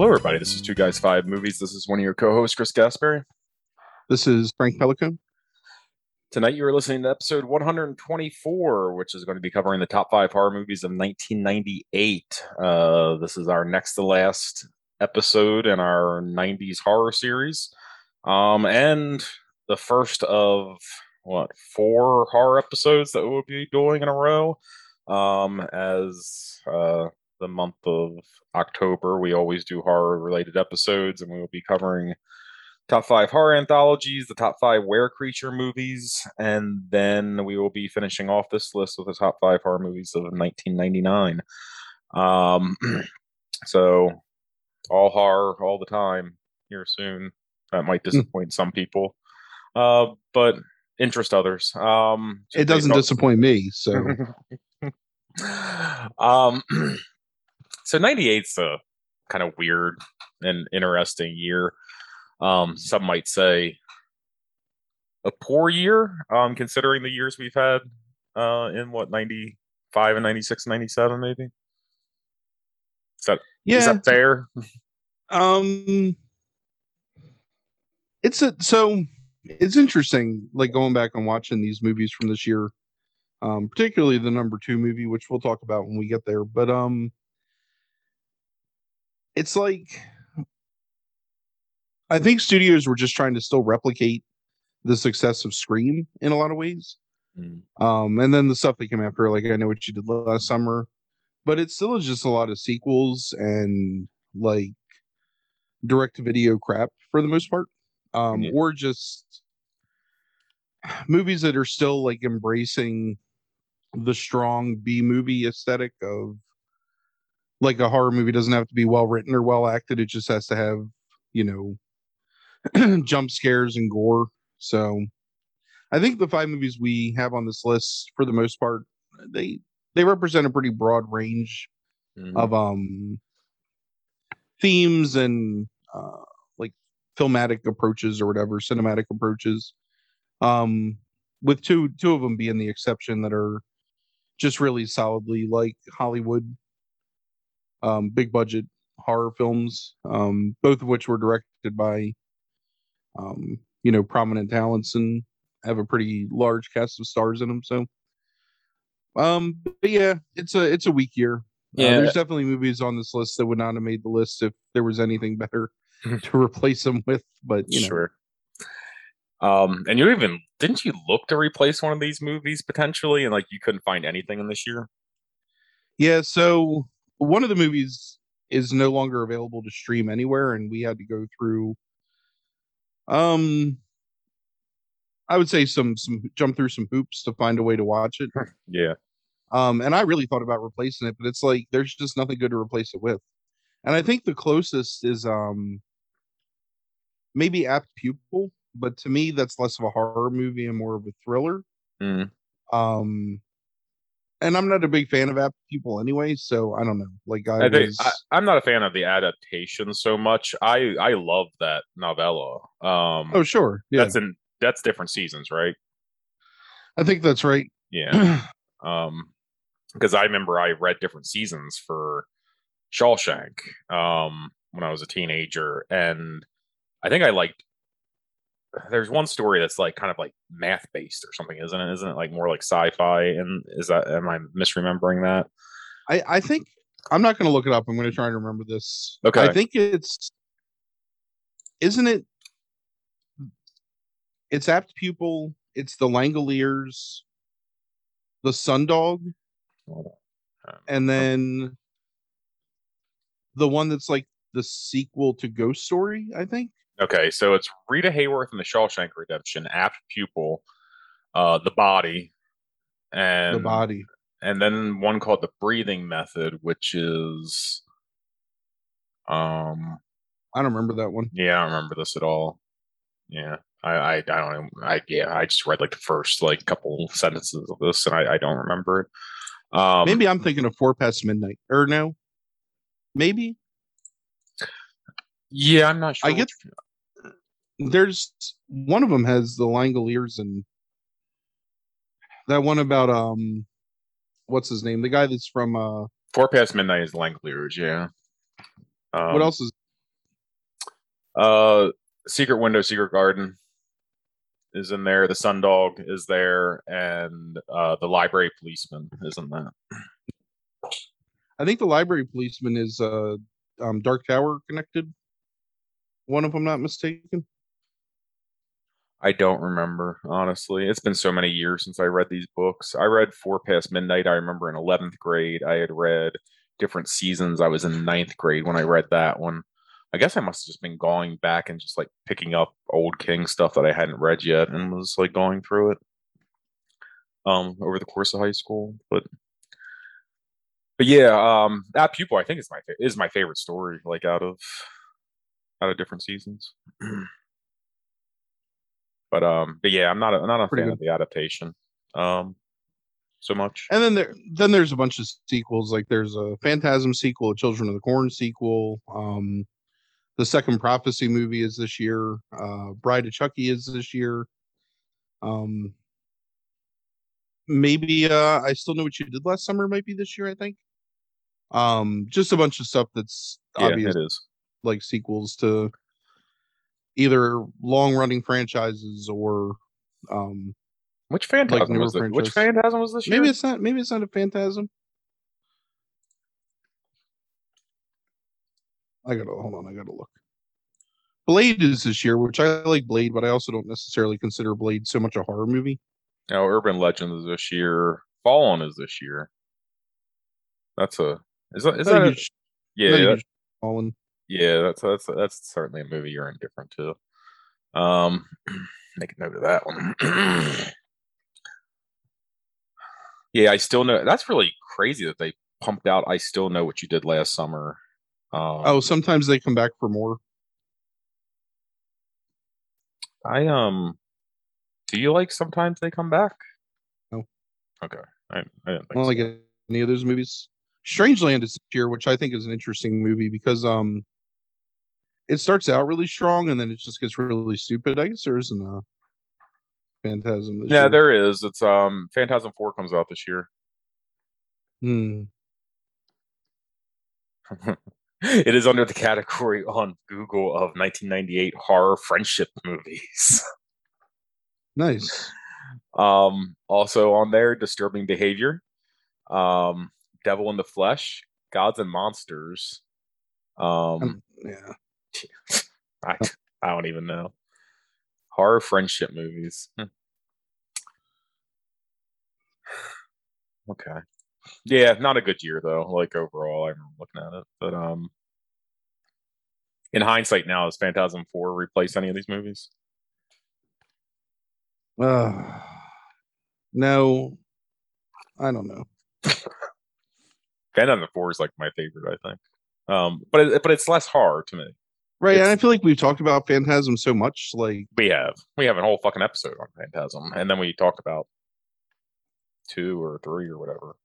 Hello, everybody. This is Two Guys Five Movies. This is one of your co-hosts, Chris Gaspari. This is Frank Pelican. Tonight, you are listening to episode 124, which is going to be covering the top five horror movies of 1998. Uh, this is our next to last episode in our 90s horror series, um, and the first of what four horror episodes that we'll be doing in a row. Um, as uh, the month of October, we always do horror related episodes, and we will be covering top five horror anthologies, the top five were creature movies, and then we will be finishing off this list with the top five horror movies of 1999. Um, so all horror all the time here soon. That might disappoint some people, uh, but interest others. Um, It doesn't disappoint me. So um, so 98's a kind of weird and interesting year. Um, some might say a poor year, um, considering the years we've had uh, in what 95 and 96, 97, maybe. Is that, yeah, is that fair? um, it's a so it's interesting. Like going back and watching these movies from this year, um, particularly the number two movie, which we'll talk about when we get there. But um, it's like I think studios were just trying to still replicate the success of Scream in a lot of ways. Mm. Um, and then the stuff that came after, like I know what you did last summer, but it still is just a lot of sequels and like direct to video crap for the most part. Um, Yeah. or just movies that are still like embracing the strong B movie aesthetic of like a horror movie doesn't have to be well written or well acted. It just has to have, you know, jump scares and gore. So I think the five movies we have on this list, for the most part, they they represent a pretty broad range Mhm. of um themes and uh like filmatic approaches or whatever, cinematic approaches. Um with two two of them being the exception that are just really solidly like Hollywood um big budget horror films, um both of which were directed by um you know prominent talents and have a pretty large cast of stars in them so um but yeah it's a it's a weak year uh, there's definitely movies on this list that would not have made the list if there was anything better to replace them with but you know Sure. Um, and you even didn't you look to replace one of these movies potentially, and like you couldn't find anything in this year? yeah so one of the movies is no longer available to stream anywhere and we had to go through um i would say some some jump through some hoops to find a way to watch it Yeah. Um, and I really thought about replacing it, but it's like there's just nothing good to replace it with. And I think the closest is um maybe Apt Pupil, but to me that's less of a horror movie and more of a thriller. Mm. Um and I'm not a big fan of Apt Pupil anyway, so I don't know. Like I, I think was I, I'm not a fan of the adaptation so much. I I love that novella. Um, Oh sure. Yeah. that's in that's different seasons, right? I think that's right. Yeah. um, because I remember I read different seasons for Shawshank um when I was a teenager, and I think I liked. There's one story that's like kind of like math based or something, isn't it? Isn't it like more like sci-fi? And is that am I misremembering that? I, I think I'm not gonna look it up. I'm gonna try and remember this. Okay. I think it's isn't it it's apt pupil, it's the Langoliers, the Sundog. Um, and then the one that's like the sequel to Ghost Story, I think. Okay, so it's Rita Hayworth in the Shawshank Redemption, apt pupil, uh, the body, and the body. and then one called the breathing method, which is, um, I don't remember that one. yeah, I don't remember this at all. Yeah, I, I, I don't. I, yeah, I just read like the first like couple sentences of this, and I, I don't remember it. Um, Maybe I'm thinking of Four Past Midnight. Or no. Maybe. yeah, I'm not sure. I get which- there's one of them has the Langoliers and that one about um what's his name? The guy that's from uh Four Past Midnight is Langoliers. Yeah. Um, what else is Uh, Secret Window, Secret Garden is in there. The Sundog is there, and uh, the Library Policeman is in that. I think the library policeman is uh um Dark Tower connected. One if I'm not mistaken. I don't remember, honestly. It's been so many years since I read these books. I read Four Past Midnight, I remember in 11th grade. I had read different seasons. I was in ninth grade when I read that one. I guess I must have just been going back and just like picking up old King stuff that I hadn't read yet and was like going through it um over the course of high school. But but yeah, um Apt Pupil I think is my is my favorite story, like out of out of different seasons. but um but yeah, I'm not a, I'm not a Pretty fan good. of the adaptation. Um so much. And then there then there's a bunch of sequels. Like there's a Phantasm sequel, a Children of the Corn sequel. Um the second prophecy movie is this year. Uh Bride of Chucky is this year. Um maybe uh I still know what you did last summer might be this year, I think. Um just a bunch of stuff that's Yeah, obvious it is. like sequels to either long running franchises or um Which phantasm newer was it? Which phantasm was this year? maybe it's not maybe it's not a phantasm. I gotta hold on, I gotta look. Blade is this year, which I like Blade, but I also don't necessarily consider Blade so much a horror movie. No, Urban Legends is this year. Fallen is this year. That's a is that is that a- huge- yeah not a that- huge Fallen. Yeah that's that's that's certainly a movie you're indifferent to. Um, make a note of that one. yeah, I still know. That's really crazy that they pumped out. I still know what you did last summer. Um, Oh, sometimes they come back for more. I um, do you like sometimes they come back? No. Okay, I, I didn't think I don't so. like any of those movies. Strangeland is here, which I think is an interesting movie because um it starts out really strong and then it just gets really stupid. I guess there isn't a phantasm this Yeah, year. there is. It's um Phantasm 4 comes out this year. Hmm. it is under the category on Google of 1998 horror friendship movies. Nice. um also on there disturbing behavior. Um Devil in the Flesh, Gods and Monsters. Um Um, yeah. I, I don't even know. Horror friendship movies. Hmm. Okay. Yeah, not a good year though. Like overall, I remember looking at it, but um, in hindsight, now does Phantasm Four replace any of these movies? Uh, no. I don't know. Phantasm Four is like my favorite, I think. Um, but it, but it's less horror to me. Right, and I feel like we've talked about Phantasm so much. Like, We have we have a whole fucking episode on Phantasm, and then we talk about two or three or whatever.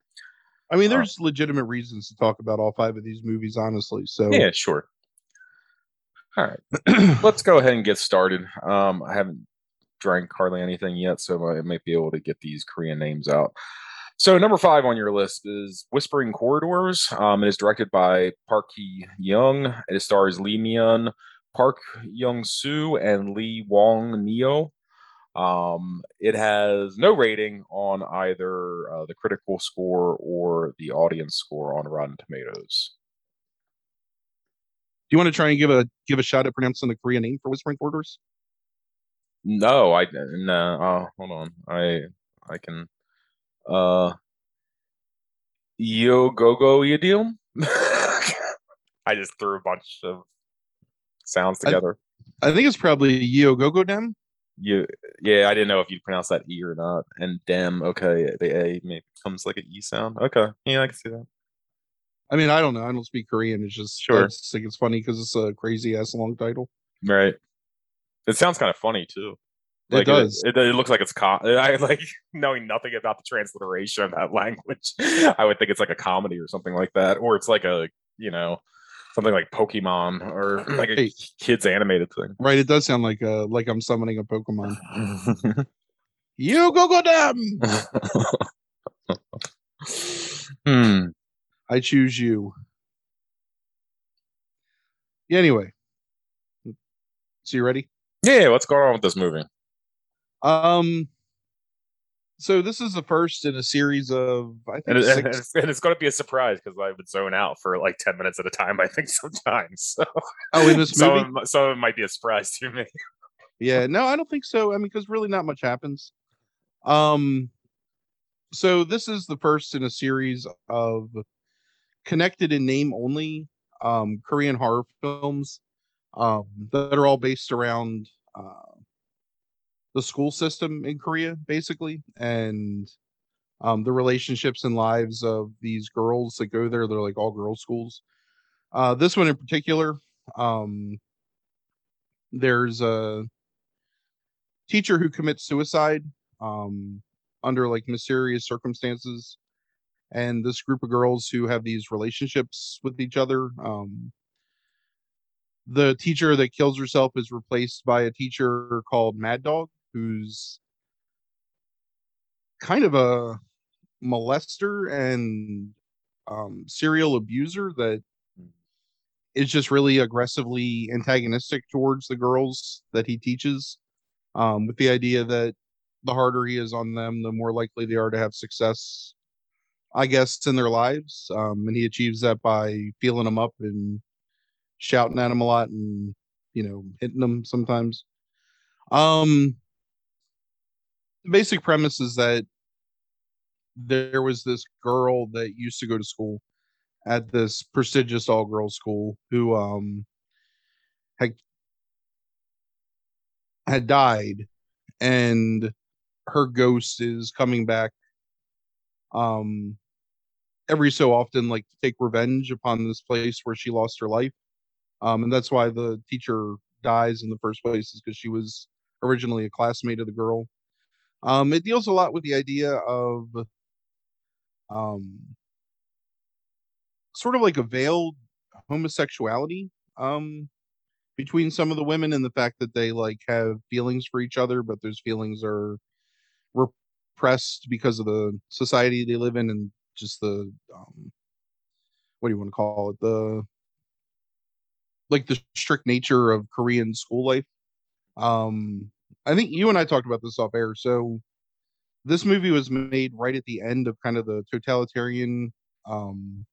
I mean, Uh, there's legitimate reasons to talk about all five of these movies, honestly. So, Yeah, sure. All right. let's go ahead and get started. Um, I haven't drank hardly anything yet, so I might be able to get these Korean names out. So number five on your list is Whispering Corridors. Um, it is directed by Park Hee Young. It stars Lee Myun, Park Young Soo, and Lee Wong Neo. Um, it has no rating on either uh, the critical score or the audience score on Rotten Tomatoes. do you want to try and give a give a shot at pronouncing the Korean name for Whispering Corridors? No, I no. Oh, hold on. I I can. Uh, yo go go idiom. I just threw a bunch of sounds I- together. I think it's probably Yo Go Go Dem. You, yeah, I didn't know if you'd pronounce that e or not. And dem, okay, the a maybe comes like an e sound. Okay, yeah, I can see that. I mean, I don't know. I don't speak Korean. It's just Sure. I just think it's funny because it's a crazy ass long title. Right. It sounds kind of funny too. It does. It, it, looks like it's com- I like knowing nothing about the transliteration of that language. I would think it's like a comedy or something like that, or it's like a you know something like Pokemon or like a Hey. kids animated thing. right. It does sound like uh like I'm summoning a Pokemon. you Go Go Dem. hmm. I choose you. Yeah, anyway, So you ready? Yeah, what's going on with this movie? Um, so this is the first in a series of I think And, it, six. and it's, and it's going to be a surprise because I would zone out for like ten minutes at a time. I think sometimes. So Oh, in this some movie? of, it- some of it might be a surprise to me. Yeah, no, I don't think so. I mean, because really not much happens. Um, so this is the first in a series of connected in name only um Korean horror films um that are all based around uh the school system in Korea, basically, and um the relationships and lives of these girls that go there. They're like all girls schools. Uh, this one in particular, um, there's a teacher who commits suicide um, under like mysterious circumstances and this group of girls who have these relationships with each other um, the teacher that kills herself is replaced by a teacher called mad dog who's kind of a molester and um, serial abuser that is just really aggressively antagonistic towards the girls that he teaches um, with the idea that the harder he is on them, the more likely they are to have success, I guess, in their lives. Um, and he achieves that by feeling them up and shouting at them a lot and, you know, hitting them sometimes. Um, the basic premise is that there was this girl that used to go to school at this prestigious all girls school who um had had died and her ghost is coming back um every so often like to take revenge upon this place where she lost her life. Um and that's why the teacher dies in the first place is because she was originally a classmate of the girl um it deals a lot with the idea of um sort of like a veiled homosexuality um between some of the women and the fact that they like have feelings for each other but those feelings are repressed because of the society they live in and just the um what do you want to call it? The like the strict nature of korean school life. Um i think you and i talked about this off air so this movie was made right at the end of kind of the totalitarian um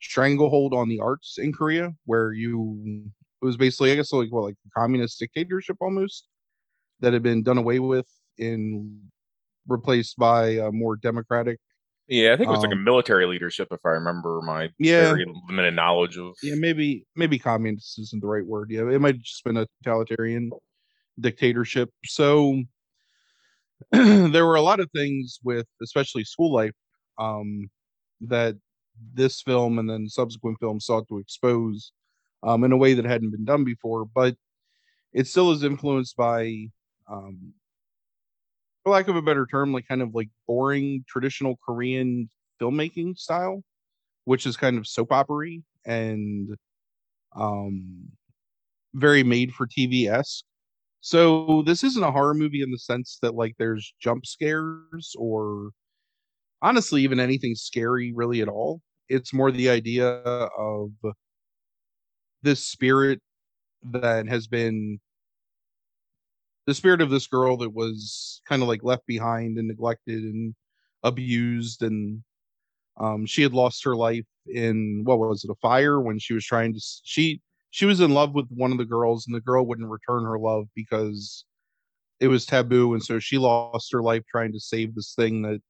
stranglehold on the arts in Korea, where you it was basically, I guess, like what, like communist dictatorship almost that had been done away with and replaced by a more democratic. Yeah, I think it was like a Um, military leadership, if I remember my Yeah. very limited knowledge of. Yeah, maybe maybe communist isn't the right word. Yeah, it might have just been a totalitarian dictatorship. So there were a lot of things with, especially school life, um, that this film and then subsequent films sought to expose um, in a way that hadn't been done before. But it still is influenced by, um, for lack of a better term, like kind of like boring traditional Korean filmmaking style, which is kind of soap opery and um, very made for TV esque. So this isn't a horror movie in the sense that like there's jump scares or honestly even anything scary really at all. It's more the idea of this spirit that has been the spirit of this girl that was kind of like left behind and neglected and abused and um she had lost her life in what was it a fire when she was trying to she she was in love with one of the girls and the girl wouldn't return her love because it was taboo and so she lost her life trying to save this thing that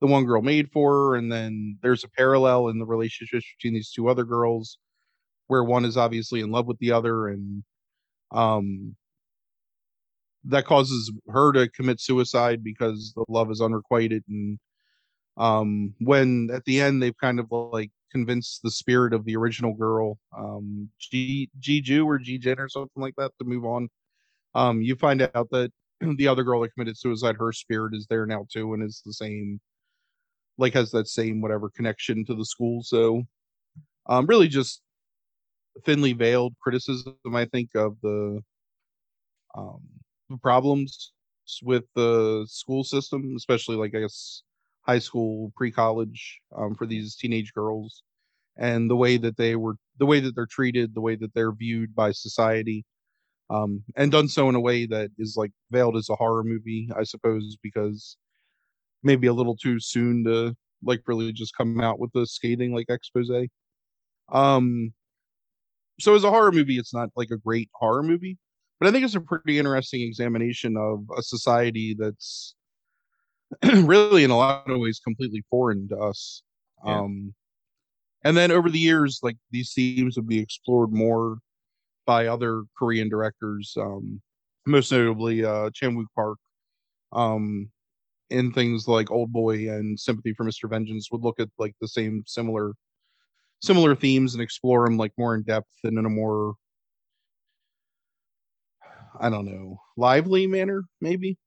the one girl made for her. And then there's a parallel in the relationships between these two other girls where one is obviously in love with the other and um that causes her to commit suicide because the love is unrequited. And um when at the end they've kind of like convinced the spirit of the original girl um g Ju or g or something like that to move on. Um you find out that the other girl that committed suicide her spirit is there now too and is the same like has that same whatever connection to the school. So um really just thinly veiled criticism i think of the um the problems with the school system especially like i guess high school pre-college um, for these teenage girls and the way that they were the way that they're treated the way that they're viewed by society um, and done so in a way that is like veiled as a horror movie, I suppose, because maybe a little too soon to like really just come out with the scathing like expose. Um, so as a horror movie, it's not like a great horror movie, but I think it's a pretty interesting examination of a society that's really in a lot of ways completely foreign to us. Yeah. Um, and then over the years, like these themes would be explored more by other Korean directors, um, most notably uh, Chan Wook Park, um, in things like Old Boy and Sympathy for Mr. Vengeance would look at like the same similar similar themes and explore them like more in depth and in a more I don't know lively manner maybe.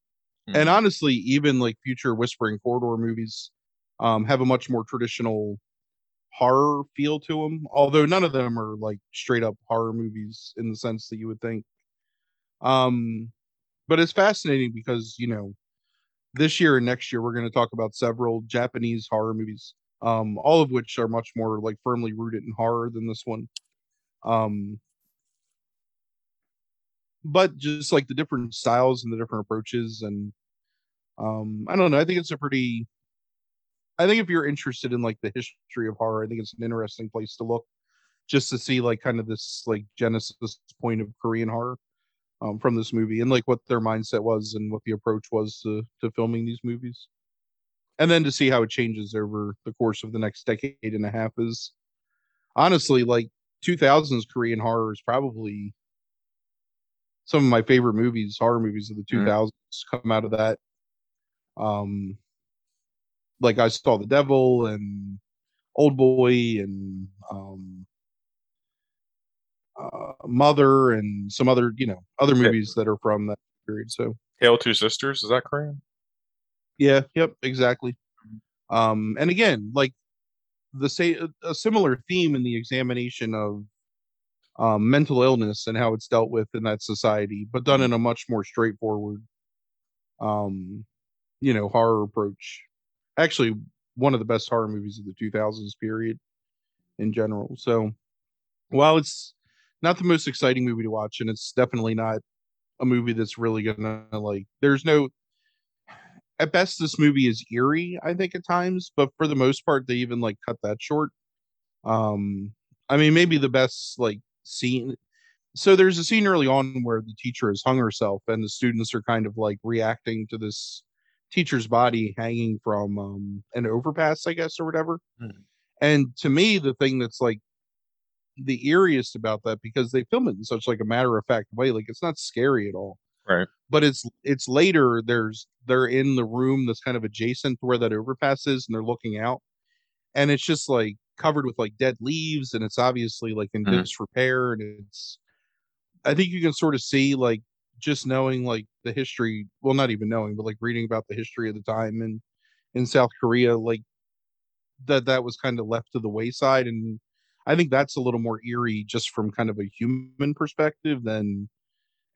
Mm-hmm. And honestly, even like future Whispering Corridor movies um, have a much more traditional horror feel to them. Although none of them are like straight up horror movies in the sense that you would think. Um, but it's fascinating because you know this year and next year we're going to talk about several Japanese horror movies, um, all of which are much more like firmly rooted in horror than this one. Um, but just like the different styles and the different approaches and um, I don't know. I think it's a pretty. I think if you're interested in like the history of horror, I think it's an interesting place to look, just to see like kind of this like genesis point of Korean horror um, from this movie and like what their mindset was and what the approach was to to filming these movies, and then to see how it changes over the course of the next decade and a half is honestly like 2000s Korean horror is probably some of my favorite movies, horror movies of the 2000s mm. come out of that um like I saw the devil and old boy and um uh, mother and some other you know other movies that are from that period so Hail Two Sisters is that Korean? Yeah, yep, exactly. Um and again, like the say a similar theme in the examination of um, mental illness and how it's dealt with in that society, but done in a much more straightforward um you know horror approach. Actually, one of the best horror movies of the 2000s period in general. So while it's not the most exciting movie to watch, and it's definitely not a movie that's really gonna like. There's no. At best, this movie is eerie. I think at times, but for the most part, they even like cut that short. Um, I mean, maybe the best like scene. So there's a scene early on where the teacher has hung herself, and the students are kind of like reacting to this teacher's body hanging from um, an overpass, I guess, or whatever. Mm. And to me, the thing that's like the eeriest about that because they film it in such like a matter of fact way, like it's not scary at all. Right. But it's it's later. There's they're in the room that's kind of adjacent to where that overpass is, and they're looking out, and it's just like covered with like dead leaves, and it's obviously like in mm. disrepair, and it's. I think you can sort of see like just knowing like the history well not even knowing but like reading about the history of the time in in south korea like that that was kind of left to the wayside and i think that's a little more eerie just from kind of a human perspective than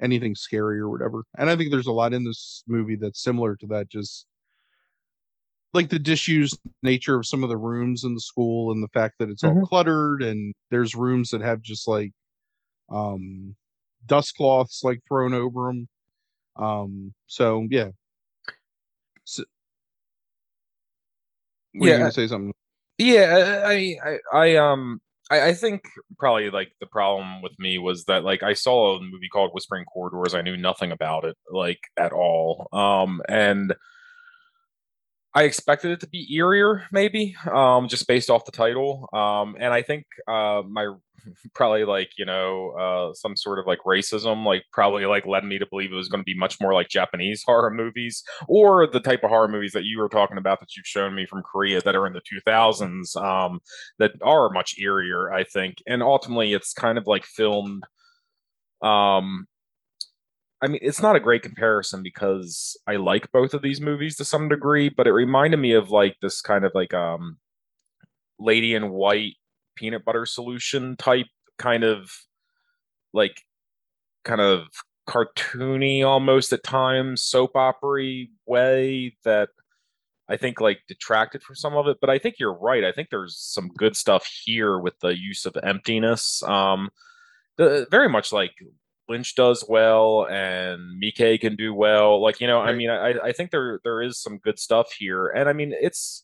anything scary or whatever and i think there's a lot in this movie that's similar to that just like the disused nature of some of the rooms in the school and the fact that it's mm-hmm. all cluttered and there's rooms that have just like um dust cloths like thrown over them. Um, so yeah. So, yeah, gonna say something. Yeah, I, I, I, um, I, I think probably like the problem with me was that like I saw a movie called Whispering Corridors. I knew nothing about it like at all. Um, and I expected it to be eerier, maybe, um, just based off the title. Um, and I think uh, my probably like you know uh, some sort of like racism, like probably like led me to believe it was going to be much more like Japanese horror movies or the type of horror movies that you were talking about that you've shown me from Korea that are in the 2000s um, that are much eerier, I think. And ultimately, it's kind of like filmed um I mean, it's not a great comparison because I like both of these movies to some degree, but it reminded me of like this kind of like um lady in white peanut butter solution type kind of like kind of cartoony almost at times soap opery way that I think like detracted from some of it, but I think you're right. I think there's some good stuff here with the use of emptiness. Um, the, very much like Lynch does well and Mike can do well. Like, you know, I mean, I, I think there there is some good stuff here. And I mean, it's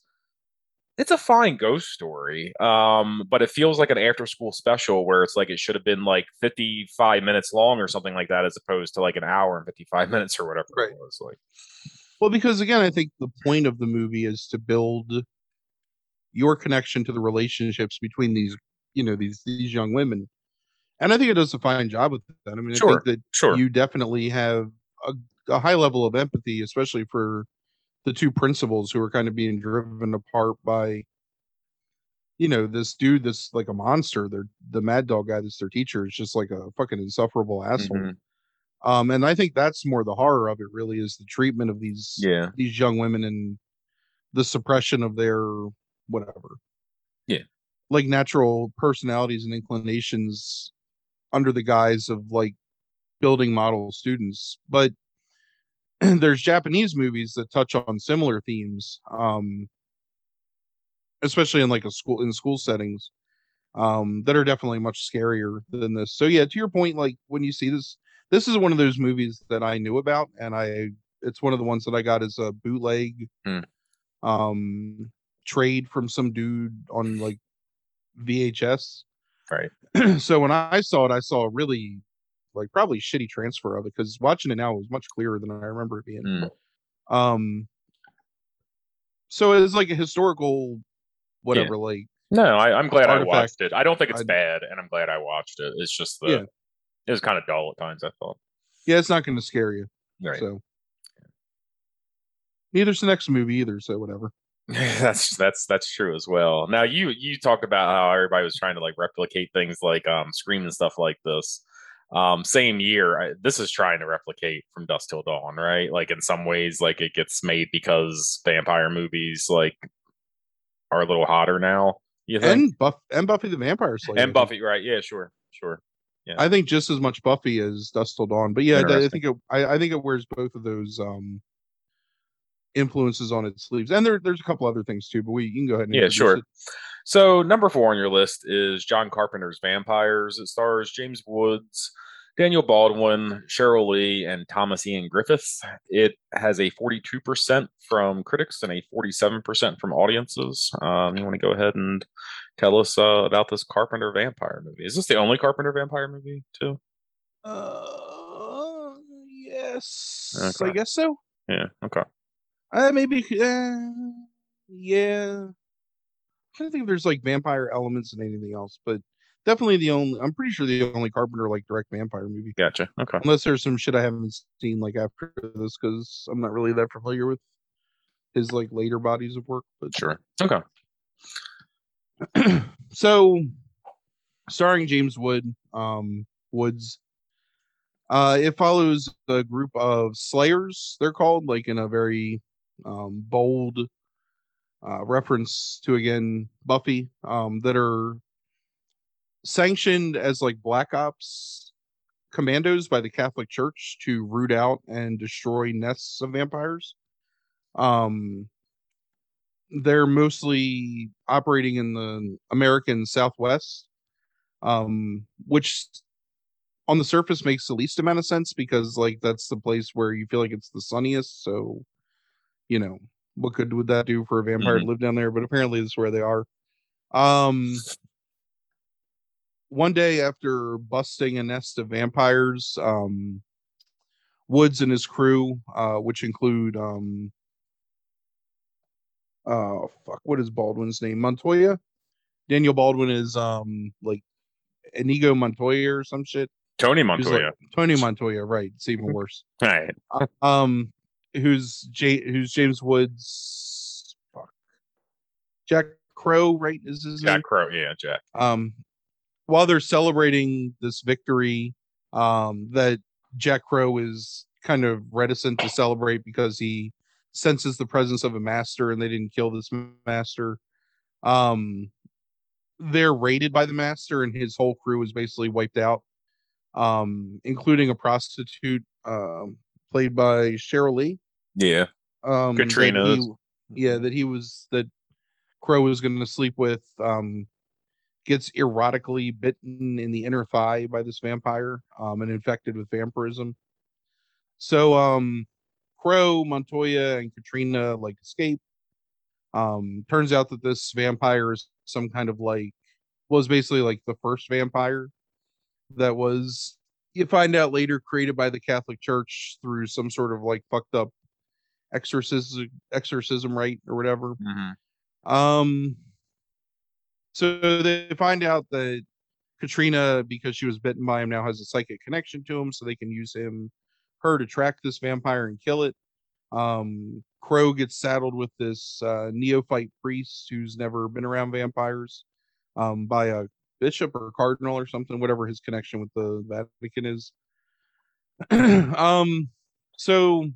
it's a fine ghost story. Um, but it feels like an after school special where it's like it should have been like 55 minutes long or something like that, as opposed to like an hour and 55 minutes or whatever Right. it was. Like, Well, because again, I think the point of the movie is to build your connection to the relationships between these, you know, these these young women, and I think it does a fine job with that. I mean, I Sure. think that sure. you definitely have a, a high level of empathy, especially for the two principals who are kind of being driven apart by, you know, this dude that's like a monster. They're the mad dog guy that's their teacher is just like a fucking insufferable asshole. Mhm. Um, and I think that's more the horror of it. Really, is the treatment of these Yeah. these young women and the suppression of their whatever. Yeah. Like natural personalities and inclinations under the guise of like building model students. But there's Japanese movies that touch on similar themes. Um especially in like a school in school settings. Um, that are definitely much scarier than this. So yeah, to your point, like when you see this, this is one of those movies that I knew about, and I it's one of the ones that I got as a bootleg Hmm. um trade from some dude on like VHS. Right. so when I saw it, I saw a really like probably shitty transfer of it because watching it now was much clearer than I remember it being. Mm. Um so it's like a historical whatever, like No, I, I'm glad I watched it. I don't think it's I- bad, and I'm glad I watched it. It's just the Yeah. it was kind of dull at times. I thought. yeah, it's not gonna scare you. Right. So neither's the next movie either, so whatever. that's that's that's true as well. Now you you talked about how everybody was trying to like replicate things like um Scream and stuff like this. Um, same year, I, this is trying to replicate from Dusk Till Dawn, right? Like in some ways, like it gets made because vampire movies like are a little hotter now. You think? And Buff and Buffy the Vampire Slayer. And. Buffy, right? Yeah, sure, sure. yeah. I think just as much Buffy as Dusk Till Dawn. But yeah, I- think it I, I think it wears both of those um influences on its sleeves. And there there's a couple other things too, but we you can go ahead and Yeah, sure. it. So number four on your list is John Carpenter's Vampires. It stars James Woods, Daniel Baldwin, Sheryl Lee, and Thomas Ian Griffith. It has a 42% from critics and a 47% from audiences. Um, you want to go ahead and tell us uh, about this Carpenter vampire movie? Is this the only Carpenter vampire movie too? Uh yes. Okay. I guess so. Yeah. Okay. Uh maybe uh, yeah. I don't think there's like vampire elements in anything else, but definitely the only I'm pretty sure the only Carpenter like direct vampire movie. Gotcha. Okay. unless there's some shit I haven't seen like after this because I'm not really that familiar with his like later bodies of work. But Sure. Okay. so, starring James Wood, um, Woods. Uh, it follows a group of slayers. They're called like in a very um, bold uh, reference to again Buffy um, that are sanctioned as like black ops commandos by the Catholic Church to root out and destroy nests of vampires. Um, they're mostly operating in the American Southwest, um, which on the surface makes the least amount of sense because like that's the place where you feel like it's the sunniest. So, you know, what good would that do for a vampire to live down there? But apparently, that's where they are. Um, one day after busting a nest of vampires, um, Woods and his crew, uh, which include um, oh fuck, what is Baldwin's name? Montoya. Daniel Baldwin is um like Inigo Montoya or some shit. Tony Who's like- Montoya. Tony Montoya, right? It's even worse. All right. Um, who's J- who's James Woods? Fuck. Jack Crow, right? Is his name? Jack Crow. Yeah, Jack. um while they're celebrating this victory um that jack crow is kind of reticent to celebrate because he senses the presence of a master and they didn't kill this master um they're raided by the master and his whole crew is basically wiped out um including a prostitute um played by sheryl lee Yeah. um Katrina. yeah that he was that crow was going to sleep with um gets erotically bitten in the inner thigh by this vampire um, and infected with vampirism. So um, Crow, Montoya, and Katrina like escape. Um, turns out that this vampire is some kind of like was basically like the first vampire that was you find out later created by the Catholic Church through some sort of like fucked up exorcism exorcism rite or whatever. Mm-hmm. Um so they find out that Katrina, because she was bitten by him, now has a psychic connection to him, so they can use him her to track this vampire and kill it. Um Crow gets saddled with this uh, neophyte priest who's never been around vampires um, by a bishop or cardinal or something, whatever his connection with the Vatican is. um, so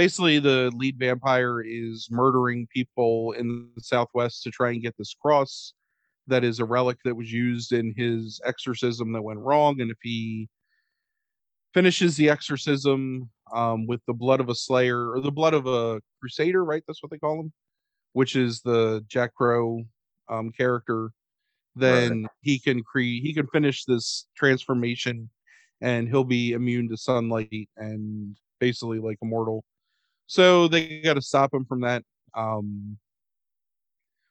basically, the lead vampire is murdering people in the Southwest to try and get this cross that is a relic that was used in his exorcism that went wrong. And if he finishes the exorcism um, with the blood of a slayer or the blood of a crusader, right? That's what they call him, which is the Jack Crow um, character. Then right. he can create, he can finish this transformation, and he'll be immune to sunlight and basically like immortal. So they got to stop him from that, um,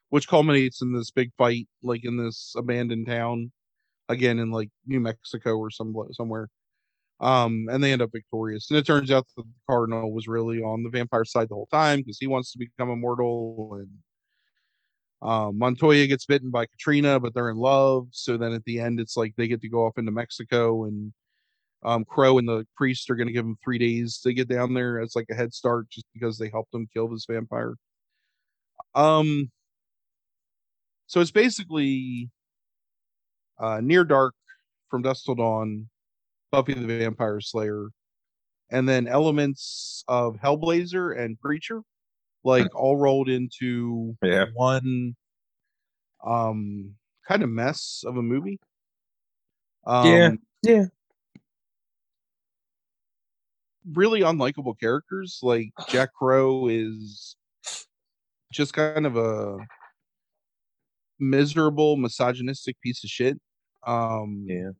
which culminates in this big fight, like in this abandoned town, again in like New Mexico or some somewhere um, and they end up victorious. And it turns out that the Cardinal was really on the vampire side the whole time because he wants to become immortal. And um, Montoya gets bitten by Katrina, but they're in love. So then at the end, it's like they get to go off into Mexico, and um, Crow and the priest are going to give him three days to get down there as like a head start, just because they helped him kill this vampire. Um, so it's basically uh, near dark from dusk till dawn Buffy the Vampire Slayer, and then elements of Hellblazer and Preacher, like all rolled into yeah. one um kind of mess of a movie. Um, yeah, yeah. Really unlikable characters. Like Jack Crow is just kind of a miserable, misogynistic piece of shit. Um, yeah.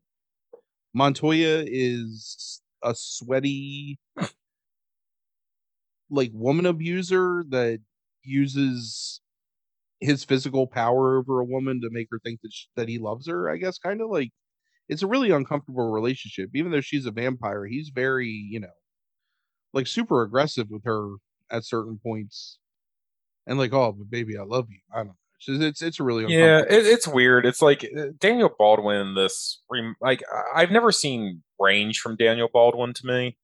Montoya is a sweaty like woman abuser that uses his physical power over a woman to make her think that she, that he loves her i guess kind of like it's a really uncomfortable relationship even though she's a vampire he's very you know like super aggressive with her at certain points and like oh but baby i love you i don't know it's it's really yeah, it, it's weird. It's like uh, Daniel Baldwin. This like I've never seen range from Daniel Baldwin to me,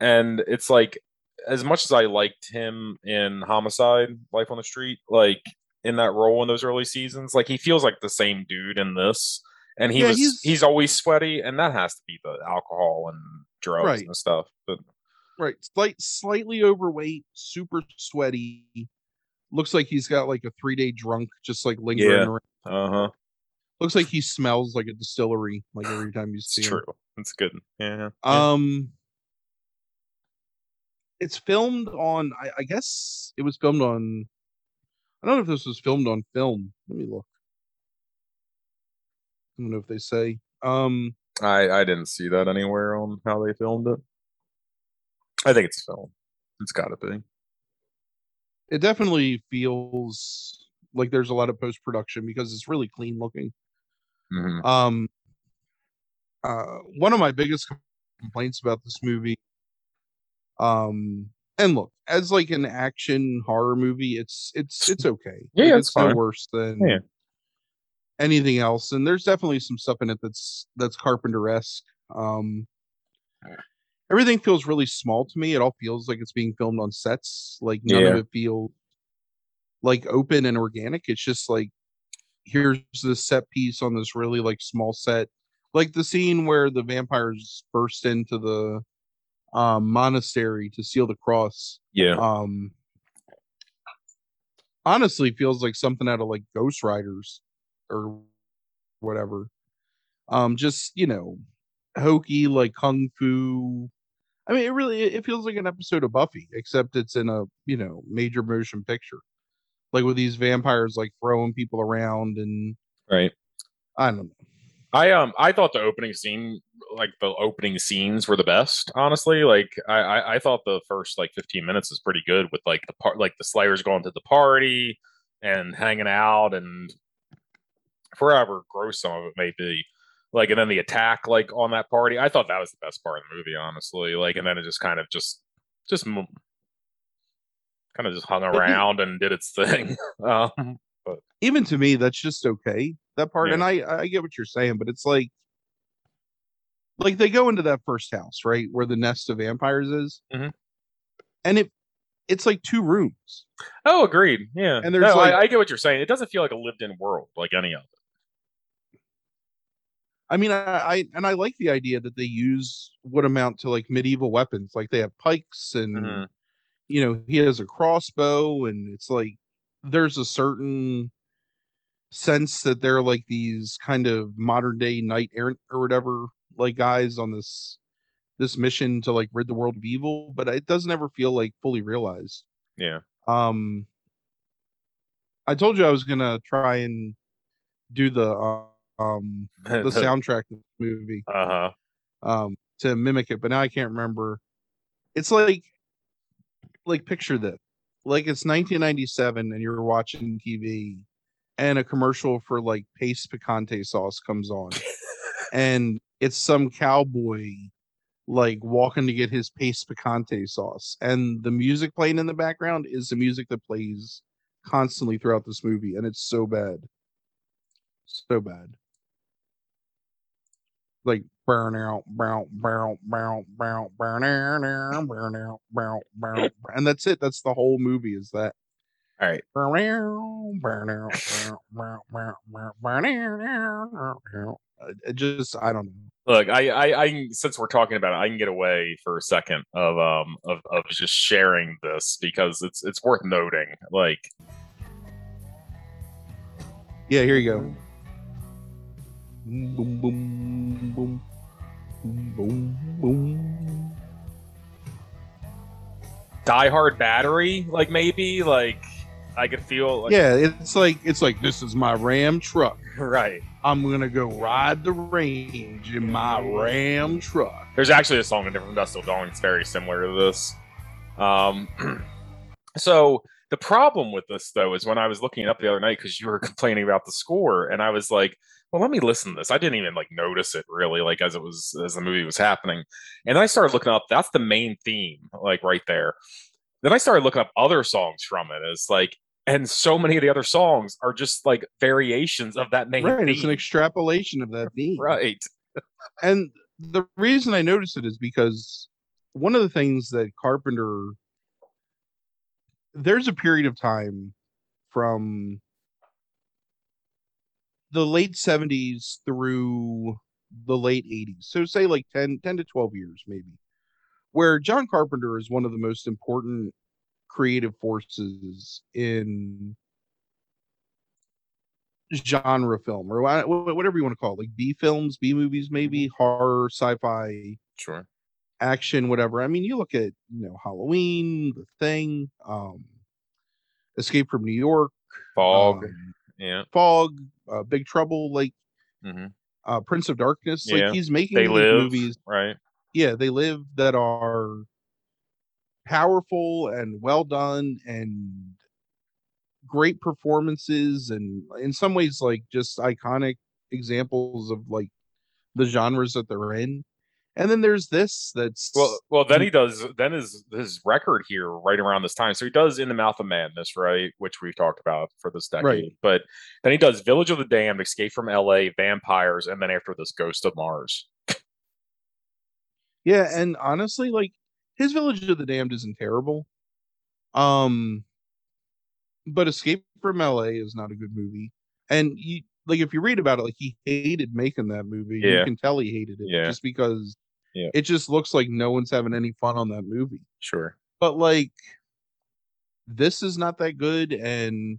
and it's like as much as I liked him in Homicide, Life on the Street, like in that role in those early seasons, like he feels like the same dude in this, and he yeah, was he's, he's, always sweaty, and that has to be the alcohol and drugs right. and stuff. But right, slight slightly overweight, super sweaty looks like he's got like a three day drunk just like lingering yeah. around. Uh-huh. Looks like he smells like a distillery, like every time you see it's him. True. That's good. Yeah. Um it's filmed on I, I guess it was filmed on I don't know if this was filmed on film. Let me look. I don't know if they say. Um I I didn't see that anywhere on how they filmed it. I think it's a film. It's got to be it definitely feels like there's a lot of post production because it's really clean looking. Mm-hmm. Um, uh, one of my biggest complaints about this movie, um, and look, as like an action horror movie, it's it's it's okay. Yeah, like, it's, it's no worse than yeah. anything else. And there's definitely some stuff in it that's that's Carpenter esque. Um, everything feels really small to me. It all feels like it's being filmed on sets. Like none yeah. of it feels like open and organic. It's just like here's this set piece on this really like small set. Like the scene where the vampires burst into the um monastery to seal the cross. Yeah. Um honestly feels like something out of like Ghost Riders or whatever. Um just, you know, hokey like kung fu I mean, it really it feels like an episode of Buffy, except it's in a you know major motion picture. like with these vampires like throwing people around and Right. I don't know. I um I thought the opening scene like the opening scenes were the best, honestly. Like I, I, I thought the first like 15 minutes is pretty good with like the part like the Slayers going to the party and hanging out and forever gross some of it may be. Like and then the attack like on that party. I thought that was the best part of the movie, honestly. Like and then it just kind of just just kind of just hung around and did its thing. um, but Even to me, that's just okay. That part, Yeah. and I I get what you're saying, but it's like like they go into that first house, right, where the nest of vampires is, Mhm. and it it's like two rooms. Oh, agreed. Yeah. And there's no, like- I, I get what you're saying. It doesn't feel like a lived-in world like any of it. I mean, I, I and I like the idea that they use what amount to like medieval weapons, like they have pikes and Mhm. you know he has a crossbow, and it's like there's a certain sense that they're like these kind of modern day knight errant or whatever like guys on this this mission to like rid the world of evil, but it doesn't ever feel like fully realized. Yeah. Um, I told you I was gonna try and do the uh, um the soundtrack of the movie Uh huh. um to mimic it, but now I can't remember. It's like like picture this. Like it's 1997 and you're watching TV and a commercial for like Pace picante sauce comes on and it's some cowboy like walking to get his Pace picante sauce and the music playing in the background is the music that plays constantly throughout this movie and it's so bad so bad like burn out burn burn burn burn burn out burn out burn burn and that's it that's the whole movie is that All right. it just i don't know Look, I, I, I, since we're talking about it, I can get away for a second of, um, of, of just sharing this because it's, it's worth noting. Like, Yeah, here you go. Boom, boom, boom, boom, boom, boom, boom. Die Hard Battery, like maybe, like I could feel. Like, Yeah, it's like it's like this is my Ram truck. right. I'm gonna go ride the range in my Ram truck. There's actually a song in Different Dusk Till Dawn that's very similar to this. Um, so the problem with this though is when I was looking it up the other night because you were complaining about the score, and I was like, "Well, let me listen to this." I didn't even like notice it really, like as it was as the movie was happening, and then I started looking up. That's the main theme, like right there. Then I started looking up other songs from it. It's like, and so many of the other songs are just like variations of that main Right, theme. it's an extrapolation of that theme. right. And the reason I noticed it is because one of the things that Carpenter there's a period of time from the late 70s through the late 80s. So say like 10 10 to 12 years maybe. Where John Carpenter is one of the most important creative forces in genre film or wha- wha- whatever you want to call it like b films b movies maybe mm-hmm. horror sci-fi Sure. Action whatever i mean you look at you know halloween the thing um escape from new york Fog. um, yeah. fog uh, big trouble like hmm uh prince of darkness Yeah, like he's making They these live. movies Right. yeah they live that are powerful and well done and great performances and in some ways like just iconic examples of like the genres that they're in and then there's this that's Well, well, then he does. Then his his record here right around this time. So he does in the mouth of madness, right, which we've talked about for this decade. Right. But then he does Village of the Damned, Escape from L.A., Vampires, and then after this, Ghost of Mars. yeah and honestly like his village of the damned isn't terrible um but escape from la is not a good movie and you like if you read about it like he hated making that movie Yeah. you can tell he hated it Yeah. just because Yeah. it just looks like no one's having any fun on that movie Sure. but like this is not that good and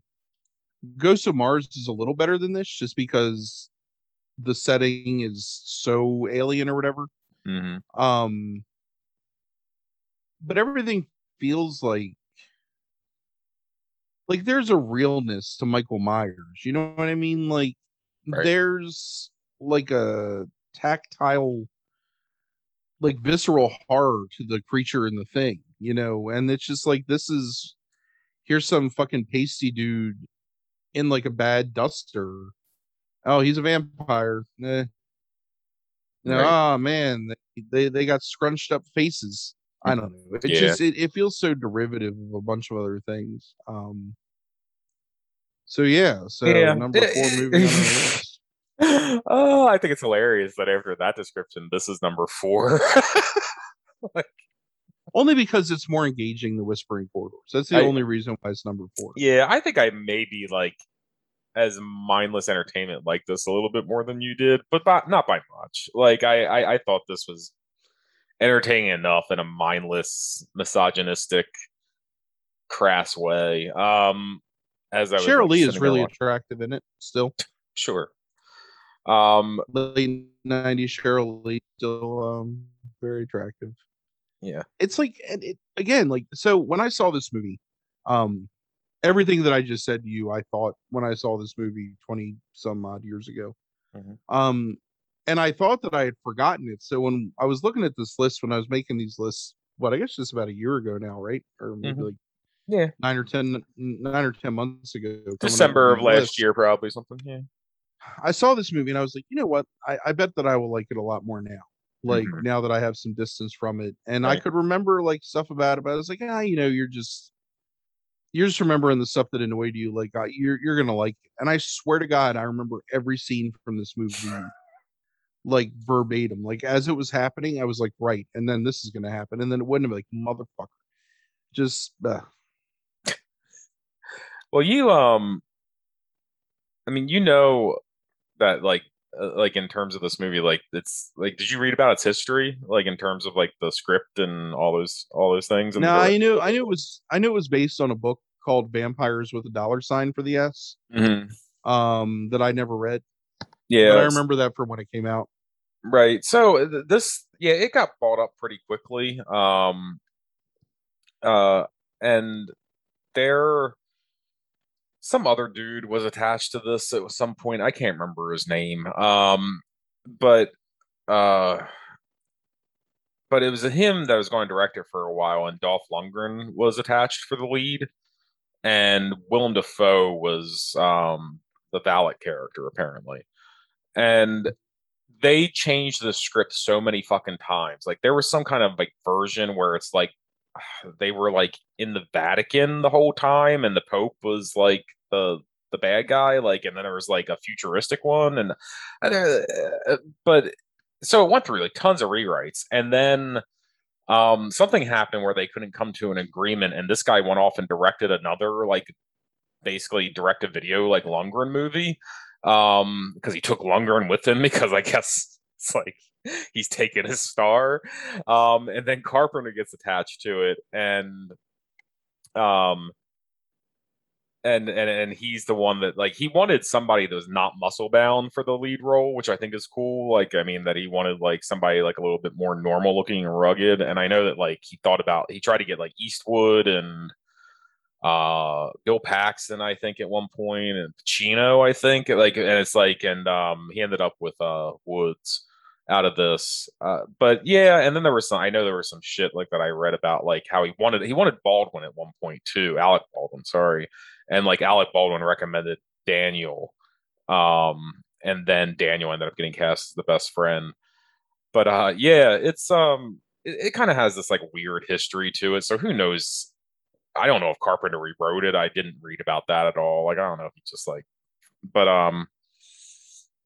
ghost of mars is a little better than this just because the setting is so alien or whatever hmm um but everything feels like like there's a realness to Michael Myers. You know what I mean? Like Right. there's like a tactile like visceral horror to the creature and the thing, you know, and it's just like this is here's some fucking pasty dude in like a bad duster. Oh, he's a vampire. Eh. Know, Right. oh man, they, they they got scrunched up faces. I don't know. It Yeah. just it, it feels so derivative of a bunch of other things. Um so yeah, so Yeah. number four movie on our list. Oh, I think it's hilarious that after that description, this is number four. Only because it's more engaging than Whispering Corridors. That's the I- only reason why it's number four. yeah, I think I maybe like as mindless entertainment like this a little bit more than you did, but not, not by much. Like I, I, I thought this was entertaining enough in a mindless, misogynistic, crass way. Um, as I was Sheryl like, Lee is really watching- attractive in it still. sure. Um, Late 90s Sheryl Lee still um very attractive. yeah, it's like and it, again like so when i saw this movie um everything that i just said to you i thought when i saw this movie 20 some odd years ago Mhm. um and i thought that i had forgotten it so when i was looking at this list when i was making these lists what i guess just about a year ago now right or maybe Mhm. like yeah. nine or ten nine or ten months ago coming up with December of last lists, year, probably something. Yeah. I saw this movie and I was like, you know what? I, I bet that I will like it a lot more now. Like Mhm. now that I have some distance from it. And I could remember like stuff about it, but I was like, ah, you know, you're just you're just remembering the stuff that annoyed you. Like uh, you're you're gonna like it. And I swear to God, I remember every scene from this movie like verbatim. Like as it was happening, I was like, right, and then this is gonna happen. And then it wouldn't have like motherfucker. Just uh, Well, you um, I mean, you know that like uh, like in terms of this movie, like it's like, did you read about its history, like in terms of like the script and all those all those things? And no, the- I knew I knew it was I knew it was based on a book called Vampires with a Dollar Sign for the S. Mhm. um that I never read. yeah, but I remember that from when it came out. Right. So th- this, yeah, it got bought up pretty quickly. Um, uh, and there, some other dude was attached to this at some point. I can't remember his name. Um, but, uh, but it was him that was going to direct it for a while, and Dolph Lundgren was attached for the lead, and Willem Dafoe was um the valet character apparently, and they changed the script so many fucking times. Like there was some kind of like version where it's like they were like in the Vatican the whole time, and the Pope was like the the bad guy. Like, and then there was like a futuristic one, and uh, but so it went through like tons of rewrites, and then um something happened where they couldn't come to an agreement, and this guy went off and directed another like basically direct a video like Lundgren movie um because he took Lundgren with him because I guess it's like he's taking his star um and then Carpenter gets attached to it and um and and and he's the one that like he wanted somebody that was not muscle bound for the lead role which I think is cool like I mean that he wanted like somebody like a little bit more normal looking and rugged and I know that like he thought about he tried to get like Eastwood and uh Bill Paxton I think at one point and Pacino I think like and it's like and um he ended up with uh Woods out of this uh but yeah and then there was some I know there was some shit like that I read about like how he wanted he wanted Baldwin at one point too Alec Baldwin sorry and like Alec Baldwin recommended Daniel um and then Daniel ended up getting cast as the best friend but uh yeah it's um it, it kind of has this like weird history to it so who knows I don't know if Carpenter rewrote it. I didn't read about that at all. Like I don't know if he just like, but um,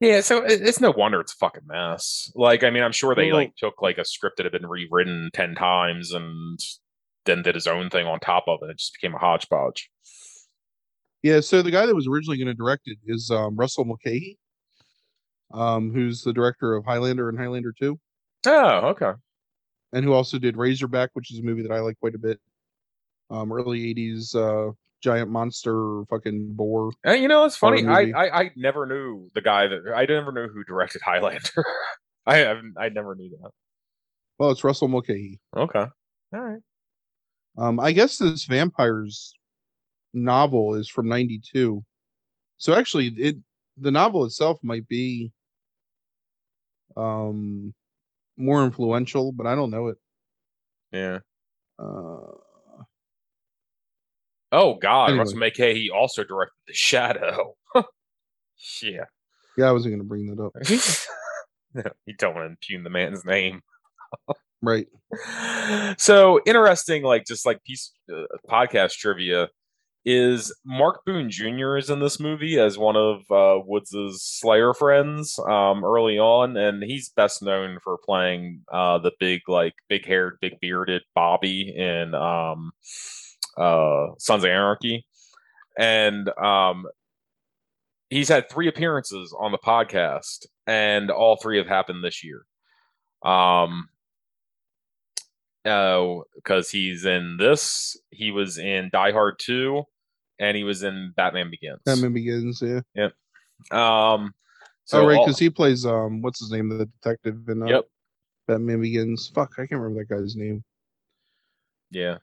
yeah. So it's no wonder it's a fucking mess. Like I mean, I'm sure they Well- like took like a script that had been rewritten ten times and then did his own thing on top of it. It just became a hodgepodge. Yeah, so the guy that was originally going to direct it is um, Russell Mulcahy, um, who's the director of Highlander and Highlander 2, Oh, okay. and who also did Razorback, which is a movie that I like quite a bit. Um, early 80s uh, giant monster fucking boar. And you know, it's funny. I. I I never knew the guy that I never knew who directed Highlander. I I I never knew that. Well, it's Russell Mulcahy. Okay. All right. Um, I guess this vampires novel is from 92. So actually it the novel itself might be um more influential, but I don't know it. Yeah. Uh Oh God, Anyway. Russell Mulcahy also directed The Shadow. yeah. yeah, I wasn't gonna bring that up. you don't want to impugn the man's name. Right. so interesting like just like piece uh, podcast trivia is mark boone jr is in this movie as one of uh woods's slayer friends um early on and he's best known for playing uh the big like big haired big bearded bobby in um uh sons of anarchy and um he's had three appearances on the podcast and all three have happened this year um Oh, because he's in this. He was in Die Hard 2, and he was in Batman Begins. Batman Begins, yeah. yeah. Um, so oh right, because he plays um what's his name, the detective in uh, Yep. Batman Begins. Fuck, I can't remember that guy's name. yeah.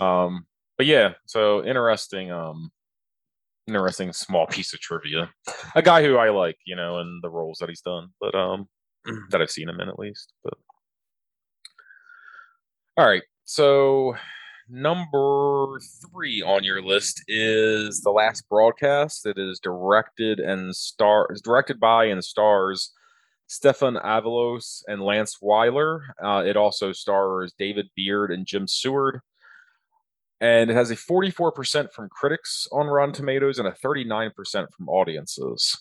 Um, but yeah, so interesting. Um, interesting small piece of trivia. A guy who I like, you know, and the roles that he's done, but um, that I've seen him in at least. But all right, so number three on your list is the last broadcast. It is directed and star is directed by and stars Stefan Avalos and Lance Weiler. Uh, it also stars David Beard and Jim Seward. And it has a 44% from critics on Rotten Tomatoes and a 39% from audiences,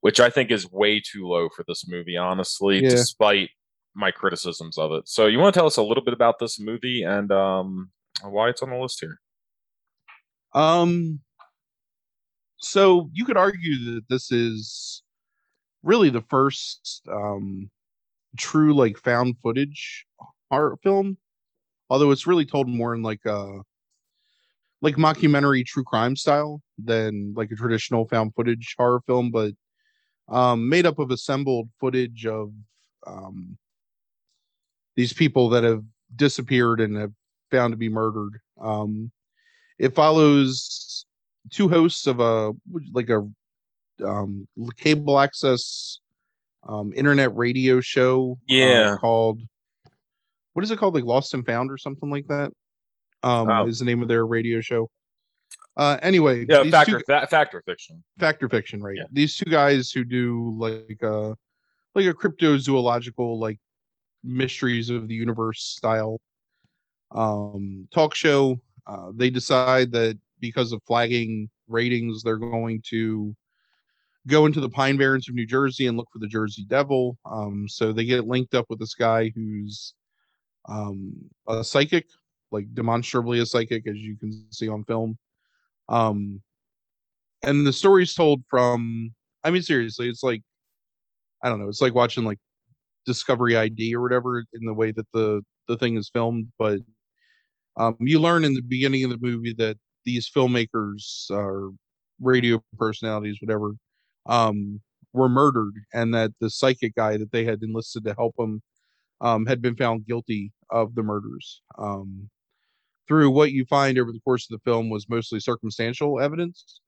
which I think is way too low for this movie, honestly, Yeah. despite my criticisms of it. So, you want to tell us a little bit about this movie and um, why it's on the list here? Um so you could argue that this is really the first um true like found footage art film. Although it's really told more in like a like mockumentary true crime style than like a traditional found footage horror film, but um made up of assembled footage of um these people that have disappeared and have found to be murdered. Um it follows two hosts of a like a um cable access um internet radio show uh, Yeah. called what is it called like lost and found or something like that um Oh. is the name of their radio show uh anyway Yeah, these factor, two, fa- Fact or Fiction. factor fiction right Yeah. these two guys who do like uh like a cryptozoological like mysteries of the universe style um talk show uh they decide that because of flagging ratings they're going to go into the pine barrens of new jersey and look for the jersey devil um so they get linked up with this guy who's um a psychic like demonstrably a psychic as you can see on film. Um and the story's told from i mean seriously it's like i don't know it's like watching like discovery id or whatever in the way that the the thing is filmed but um you learn in the beginning of the movie that these filmmakers or radio personalities whatever um were murdered and that the psychic guy that they had enlisted to help them um had been found guilty of the murders. Um through what you find over the course of the film was mostly circumstantial evidence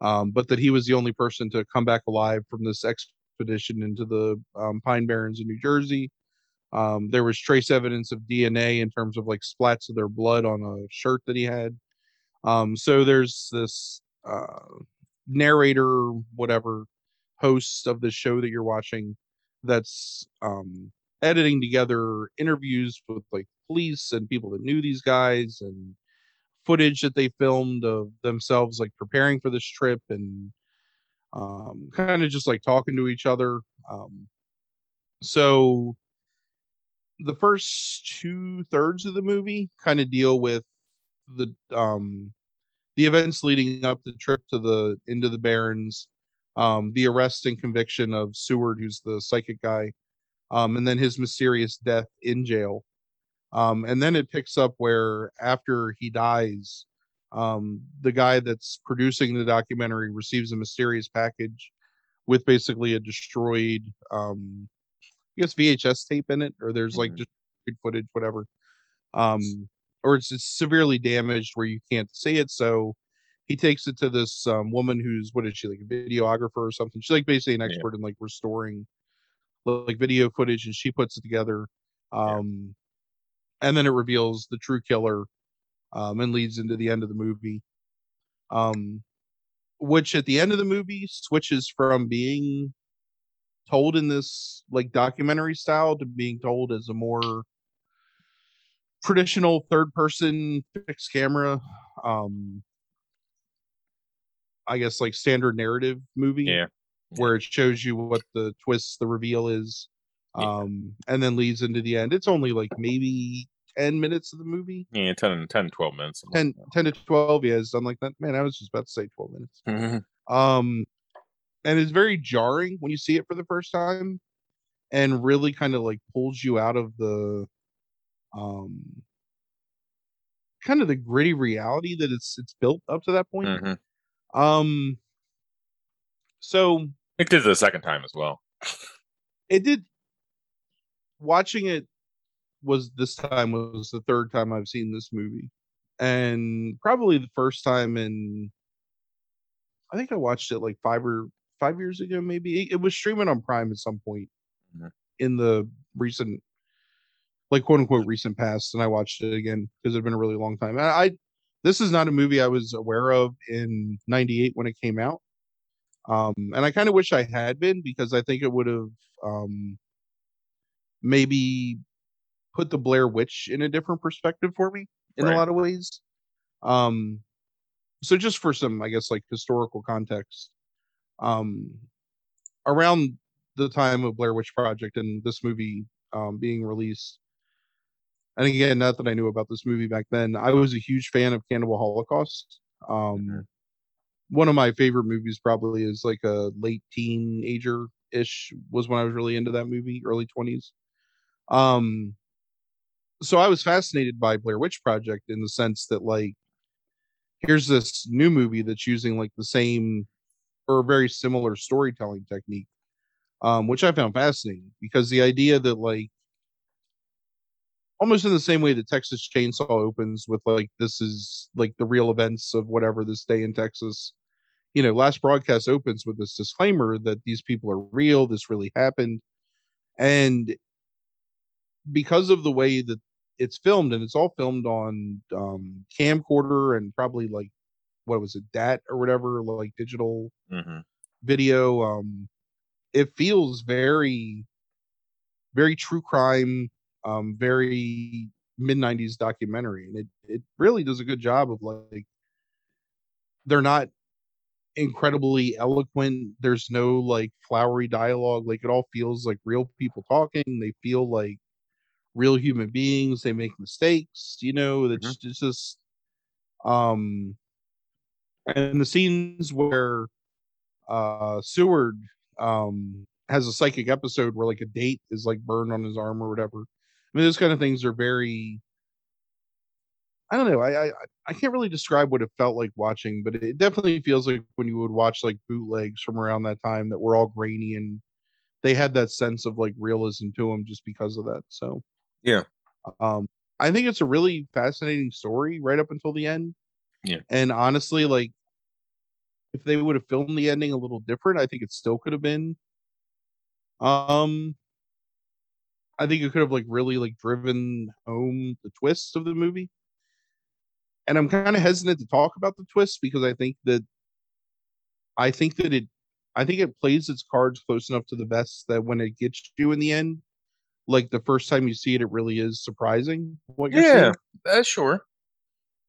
um, but that he was the only person to come back alive from this expedition into the um, Pine Barrens in New Jersey. Um, there was trace evidence of DNA in terms of like splats of their blood on a shirt that he had. Um, so there's this uh, narrator, whatever, host of the show that you're watching that's um, editing together interviews with like police and people that knew these guys and footage that they filmed of themselves like preparing for this trip and um, kind of just like talking to each other. Um, so the first two thirds of the movie kind of deal with the um the events leading up the trip to the into the barrens um the arrest and conviction of seward who's the psychic guy um and then his mysterious death in jail um and then it picks up where after he dies um the guy that's producing the documentary receives a mysterious package with basically a destroyed um I guess VHS tape in it, or there's like Mhm. just footage, whatever. Um, or it's, it's severely damaged where you can't see it. So he takes it to this um, woman who's what is she like a videographer or something? She's like basically an Yeah. expert in like restoring like video footage, and she puts it together. Um, and then it reveals the true killer, um, and leads into the end of the movie. Um, which at the end of the movie switches from being told in this like documentary style to being told as a more traditional third person fixed camera um i guess like standard narrative movie Yeah. where it shows you what the twist the reveal is Yeah. um and then leads into the end it's only like maybe 10 minutes of the movie Yeah, 10, and 10 12 minutes. something 10, 10 to 12 yeah something like that man i was just about to say 12 minutes that. um and it's very jarring when you see it for the first time and really kind of like pulls you out of the um kind of the gritty reality that it's it's built up to that point Mhm. um so It did the second time as well. it did watching it was this time was the third time I've seen this movie. And probably the first time in I think I watched it like five or five years ago, maybe. It, was streaming on Prime at some point Mhm. in the recent like quote unquote recent past, and I watched it again because it had been a really long time. I, I this is not a movie I was aware of in '98 when it came out, um, and I kind of wish I had been because I think it would have um, maybe put the Blair Witch in a different perspective for me in Right. a lot of ways. Um, so just for some, I guess, like historical context, um, around the time of Blair Witch Project and this movie um, being released, and again, not that I knew about this movie back then, I was a huge fan of Cannibal Holocaust. Um, Mhm. One of my favorite movies probably is like a late teenager ish was when I was really into that movie, early twenties. Um, so I was fascinated by Blair Witch Project in the sense that like here's this new movie that's using like the same or very similar storytelling technique, um, which I found fascinating because the idea that like almost in the same way that Texas Chainsaw opens with like this is like the real events of whatever this day in Texas. You know, last broadcast opens with this disclaimer that these people are real, this really happened. And because of the way that it's filmed and it's all filmed on um camcorder and probably like what was it, DAT or whatever, like digital Mhm. video um it feels very very true crime um very mid 90s documentary and it it really does a good job of like they're not incredibly eloquent there's no like flowery dialogue like it all feels like real people talking they feel like real human beings they make mistakes you know it's, it's just um and the scenes where uh Seward um has a psychic episode where like a date is like burned on his arm or whatever. I mean, those kind of things are very I don't know. I I I can't really describe what it felt like watching, but it definitely feels like when you would watch like bootlegs from around that time that were all grainy and they had that sense of like realism to them just because of that. So Yeah. um, I think it's a really fascinating story right up until the end. Yeah. and honestly, like if they would have filmed the ending a little different, I think it still could have been. Um, I think it could have like really like driven home the twists of the movie. And I'm kind of hesitant to talk about the twists because I think that I think that it I think it plays its cards close enough to the vest that when it gets you in the end, like the first time you see it, it really is surprising what you're Yeah, seeing. that's sure.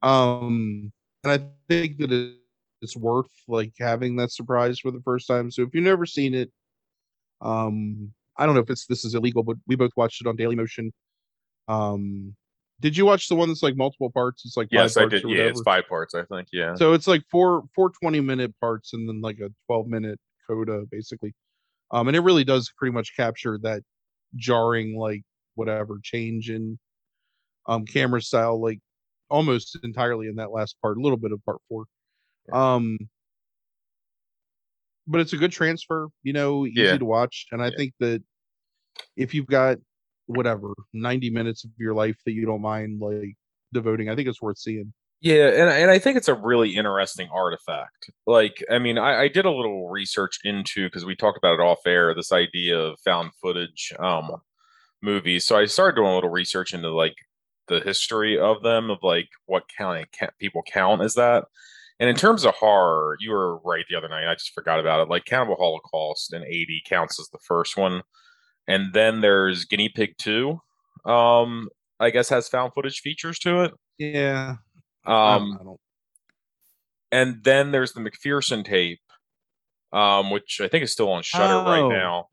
Um, and I think that it's worth like having that surprise for the first time. So if you've never seen it, um, I don't know if it's this is illegal, but we both watched it on Daily Motion. Um, did you watch the one that's like multiple parts? It's like Yes, I did. Yeah, it's five parts, I think. Yeah. So it's like four four 20 minute parts and then like a 12 minute coda basically. Um and it really does pretty much capture that jarring like whatever change in um camera style like almost entirely in that last part, a little bit of part 4. Um but it's a good transfer, you know, easy Yeah. to watch and I Yeah. think that if you've got whatever 90 minutes of your life that you don't mind like devoting. I think it's worth seeing. Yeah, and and I think it's a really interesting artifact. Like, I mean, I, I did a little research into because we talked about it off air. This idea of found footage um, movies. So I started doing a little research into like the history of them, of like what kind count people count as that. And in terms of horror, you were right the other night. I just forgot about it. Like Cannibal Holocaust in 80 counts as the first one. And then there's Guinea Pig 2. Um, I guess has found footage features to it. Yeah. Um, I don't, and then there's the McPherson tape, um, which I think is still on Shudder oh. right now,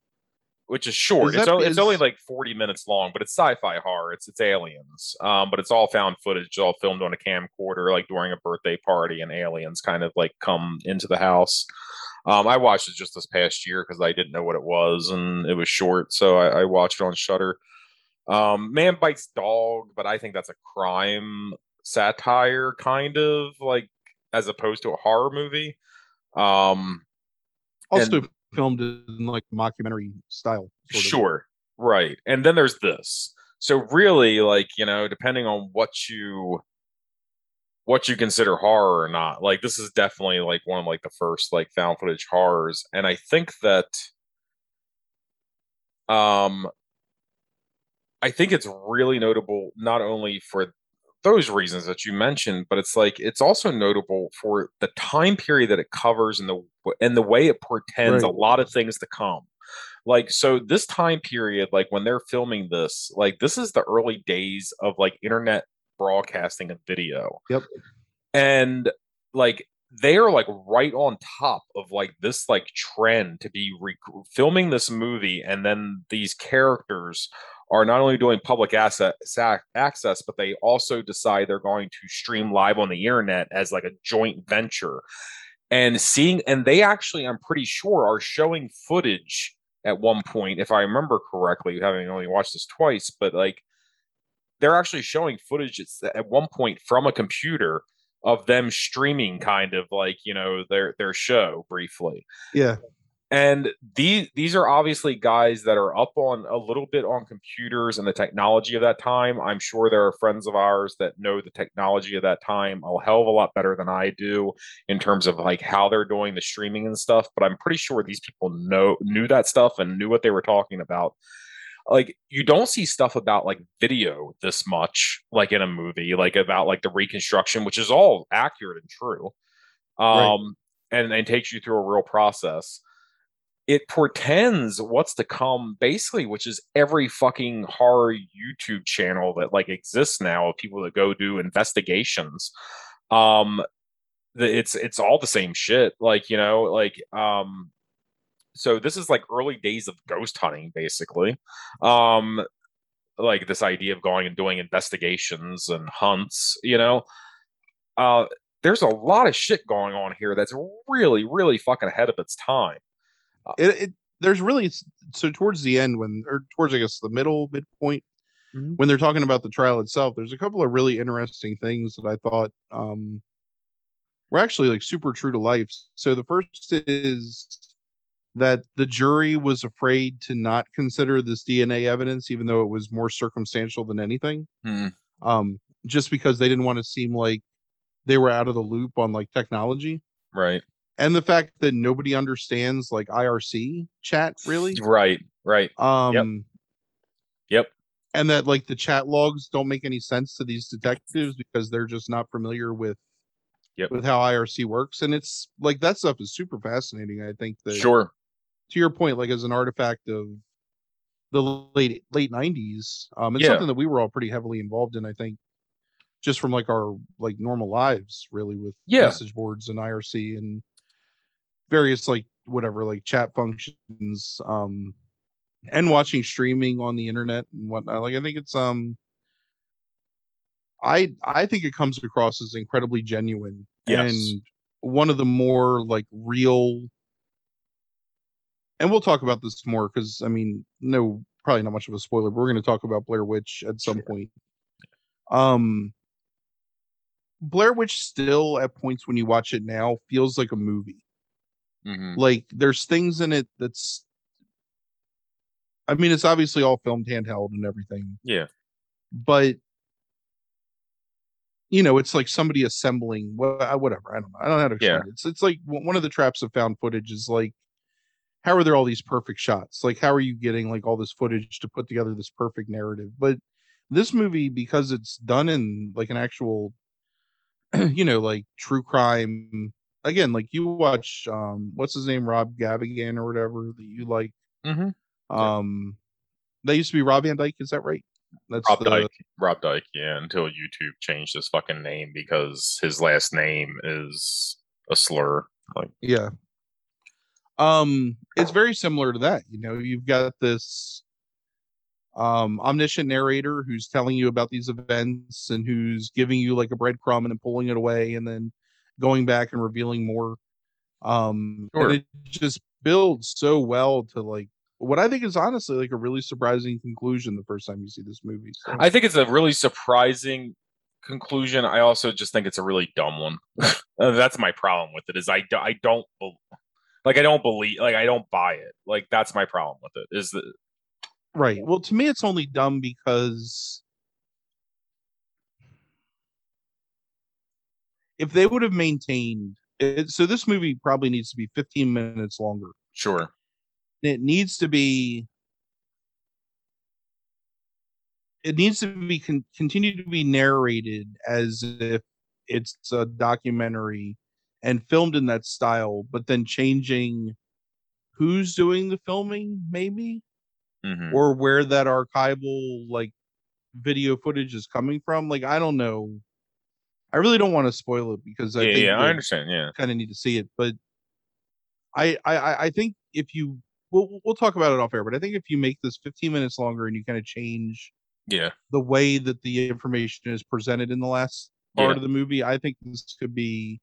which is short. Is it's, only, is... it's only like 40 minutes long, but it's sci-fi horror. It's it's aliens, um, but it's all found footage, it's all filmed on a camcorder, like during a birthday party, and aliens kind of like come into the house. Um, I watched it just this past year because I didn't know what it was, and it was short, so I, I watched it on Shudder. Um, Man bites dog, but I think that's a crime satire kind of like as opposed to a horror movie. Um also and, filmed in like mockumentary style. Sure. Of. Right. And then there's this. So really like, you know, depending on what you what you consider horror or not. Like this is definitely like one of like the first like found footage horrors and I think that um I think it's really notable not only for those reasons that you mentioned, but it's like it's also notable for the time period that it covers and the and the way it portends right. a lot of things to come. Like so this time period like when they're filming this, like this is the early days of like internet broadcasting of video. Yep. And like they are like right on top of like this like trend to be re- filming this movie and then these characters are not only doing public asset access, but they also decide they're going to stream live on the internet as like a joint venture. And seeing, and they actually, I'm pretty sure, are showing footage at one point, if I remember correctly, having only watched this twice, but like they're actually showing footage at one point from a computer of them streaming kind of like you know their their show briefly yeah and these these are obviously guys that are up on a little bit on computers and the technology of that time. I'm sure there are friends of ours that know the technology of that time a hell of a lot better than I do in terms of like how they're doing the streaming and stuff. But I'm pretty sure these people know knew that stuff and knew what they were talking about. Like you don't see stuff about like video this much, like in a movie, like about like the reconstruction, which is all accurate and true, um, right. and and takes you through a real process it portends what's to come basically which is every fucking horror youtube channel that like exists now of people that go do investigations um it's it's all the same shit like you know like um so this is like early days of ghost hunting basically um like this idea of going and doing investigations and hunts you know uh there's a lot of shit going on here that's really really fucking ahead of its time it, it there's really so towards the end when or towards I guess the middle midpoint mm-hmm. when they're talking about the trial itself, there's a couple of really interesting things that I thought um were actually like super true to life. So the first is that the jury was afraid to not consider this DNA evidence, even though it was more circumstantial than anything. Mm-hmm. Um, just because they didn't want to seem like they were out of the loop on like technology. Right and the fact that nobody understands like IRC chat really. Right, right. Um yep. yep. And that like the chat logs don't make any sense to these detectives because they're just not familiar with yep. with how IRC works. And it's like that stuff is super fascinating. I think that sure. To your point, like as an artifact of the late late nineties, um, it's yeah. something that we were all pretty heavily involved in. I think just from like our like normal lives, really, with yeah. message boards and IRC and various like whatever like chat functions um and watching streaming on the internet and whatnot like i think it's um i i think it comes across as incredibly genuine yes. and one of the more like real and we'll talk about this more because i mean no probably not much of a spoiler but we're going to talk about blair witch at some sure. point um blair witch still at points when you watch it now feels like a movie Mm-hmm. Like there's things in it that's I mean it's obviously all filmed handheld and everything. Yeah. But you know, it's like somebody assembling wha- whatever. I don't know. I don't know how to explain Yeah. it. It's it's like one of the traps of found footage is like, how are there all these perfect shots? Like, how are you getting like all this footage to put together this perfect narrative? But this movie, because it's done in like an actual, you know, like true crime. Again, like you watch, um, what's his name, Rob Gavigan or whatever that you like. Mm-hmm. Um, that used to be Rob Van Dyke. Is that right? That's Rob the- Dyke. Rob Dyke, yeah, until YouTube changed his fucking name because his last name is a slur. Like, Yeah. Um, it's very similar to that. You know, you've got this um omniscient narrator who's telling you about these events and who's giving you like a breadcrumb and then pulling it away and then going back and revealing more. Um Sure. and it just builds so well to like what I think is honestly like a really surprising conclusion the first time you see this movie. So, I think it's a really surprising conclusion. I also just think it's a really dumb one. That's my problem with it. Is I, I don't like I don't believe like I don't buy it. Like that's my problem with it. Is that Right. Well, to me, it's only dumb because if they would have maintained it, so this movie probably needs to be 15 minutes longer. sure? It needs to be. It needs to be con- continue to be narrated as if it's a documentary and filmed in that style, but then changing who's doing the filming, maybe hmm or where that archival like video footage is coming from. Like I don't know. I really don't want to spoil it because I Yeah, think yeah, I understand. Yeah, kind of need to see it. But I, I I- I think if you we'll we'll talk about it off air, but I think if you make this 15 minutes longer and you kind of change yeah, the way that the information is presented in the last part Yeah. of the movie, I think this could be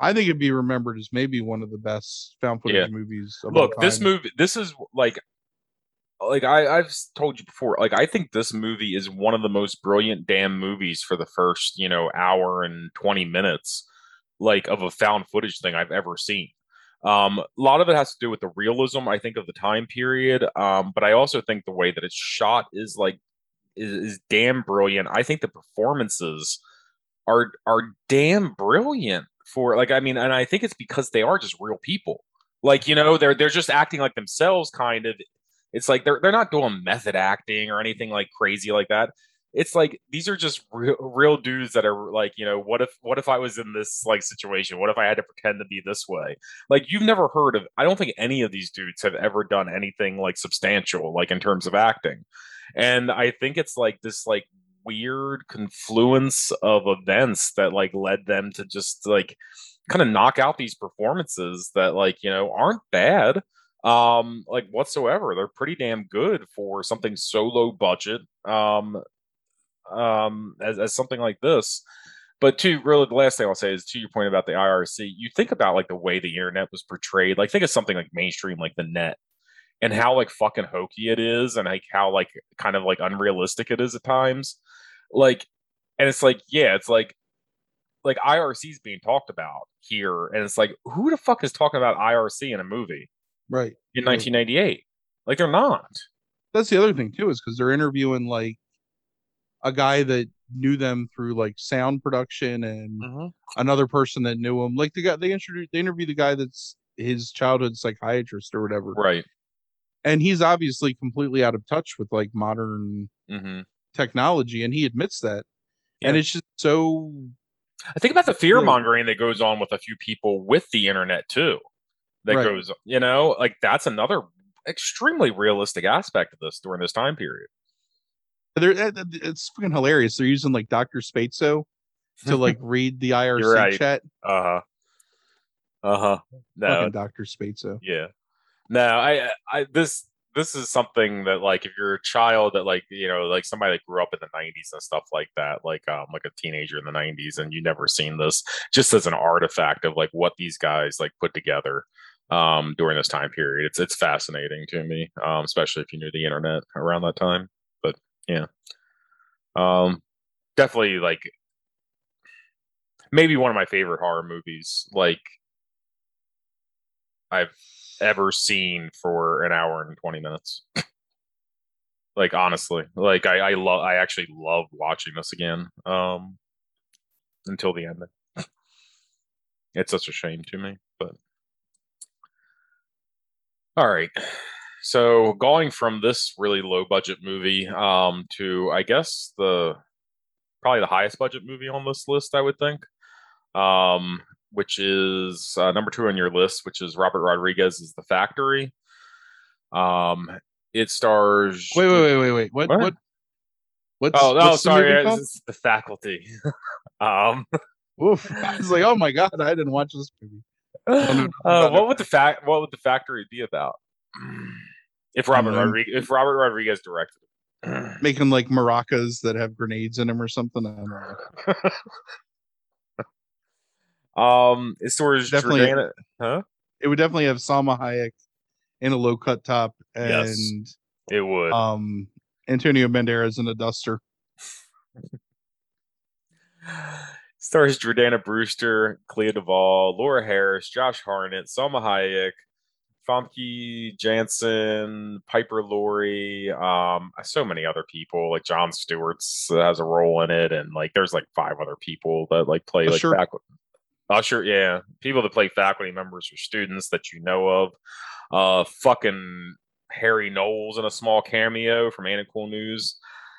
I think it'd be remembered as maybe one of the best found footage Yeah. movies. Of all look this movie this is like like I, i've told you before like i think this movie is one of the most brilliant damn movies for the first you know hour and 20 minutes like of a found footage thing i've ever seen um a lot of it has to do with the realism i think of the time period um but i also think the way that it's shot is like is, is damn brilliant i think the performances are are damn brilliant for like I mean and I think it's because they are just real people. Like you know they're they're just acting like themselves kind of. It's like they're they're not doing method acting or anything like crazy like that. It's like these are just real, real dudes that are like you know what if what if I was in this like situation? What if I had to pretend to be this way? Like you've never heard of I don't think any of these dudes have ever done anything like substantial like in terms of acting. And I think it's like this like weird confluence of events that like led them to just like kind of knock out these performances that like you know aren't bad um like whatsoever. They're pretty damn good for something so low budget um um as, as something like this. But to really the last thing i'll say is to your point about the irc you think about like the way the internet was portrayed like think of something like mainstream like the net and how like fucking hokey it is and like how like kind of like unrealistic it is at times. Like and it's like yeah it's like like irc is being talked about here and it's like who the fuck is talking about irc in a movie? Right. in 1998 like they're not. That's the other thing too is because they're interviewing like a guy that knew them through like sound production and mm-hmm. another person that knew him like the guy they introduced they interview the guy that's his childhood psychiatrist or whatever. Right and he's obviously completely out of touch with like modern hmm technology and he admits that. And it's just so i think about the fear mongering that goes on with a few people with the internet too that Right. goes you know like that's another extremely realistic aspect of this during this time period. They're that- it's freaking hilarious. They're using like dr spatzo to like read the irc right. chat. Uh-huh. Uh-huh. No fucking dr spatzo Yeah. No, I, I, this, this is something that, like, if you're a child that, like, you know, like somebody that grew up in the '90s and stuff like that, like, um, like a teenager in the '90s, and you never seen this, just as an artifact of like what these guys like put together, um, during this time period. It's, it's fascinating to me, um, especially if you knew the internet around that time. But yeah, um, definitely like maybe one of my favorite horror movies. Like I've ever seen for an hour and 20 minutes. like honestly, like I I love I actually love watching this again. Um until the end. It's such a shame to me, but all right. So going from this really low budget movie um, to I guess the probably the highest budget movie on this list, I would think, um, which is uh, number two on your list, which is Robert Rodriguez's The Factory. Um, it stars. Wait, wait, wait, wait, wait. What? What? what? What's, oh, no, sorry, the, it's the faculty. um, Oof. I was like, oh my god, I didn't watch this movie. Uh, what would the fact? What would the factory be about? If Robert Rodriguez, if Robert Rodriguez directed it, making like maracas that have grenades in them or something. I don't know. um, it stars definitely, Jordana, huh? It would definitely have Salma Hayek in a low cut top, and yes, it would. Um, Antonio Banderas in a duster. Stars Jordana Brewster, Clea Duvall, Laura Harris, Josh Hartnett, Salma Hayek, Famke Janssen, Piper Laurie, um, so many other people. Like Jon Stewart's has a role in it, and like there's like five other people that like play like faculty. Usher, yeah, people that play faculty members or students that you know of. Uh, fucking Harry Knowles in a small cameo from It Cool News.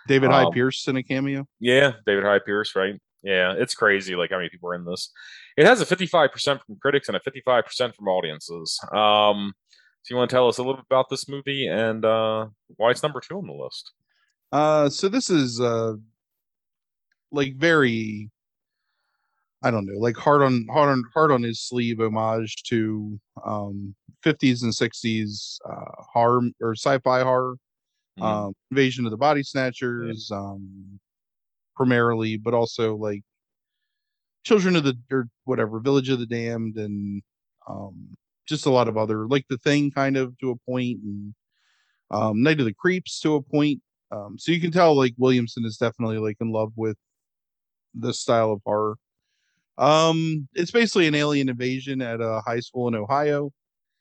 David um, Hyde Pierce in a cameo. Yeah, David Hyde Pierce, right? Yeah, it's crazy like how many people are in this. It has a 55% from critics and a 55% from audiences. Um, so you want to tell us a little bit about this movie and uh, why it's number two on the list? Uh, so this is uh, like very, I don't know, like hard on hard on hard on his sleeve homage to um, 50s and 60s uh, horror or sci-fi horror, mm-hmm. um, Invasion of the Body Snatchers, yeah. um, primarily, but also like Children of the or whatever, Village of the Damned, and um, just a lot of other like the thing kind of to a point, and um, Night of the Creeps to a point. Um, so you can tell like Williamson is definitely like in love with this style of horror. Um, it's basically an alien invasion at a high school in Ohio,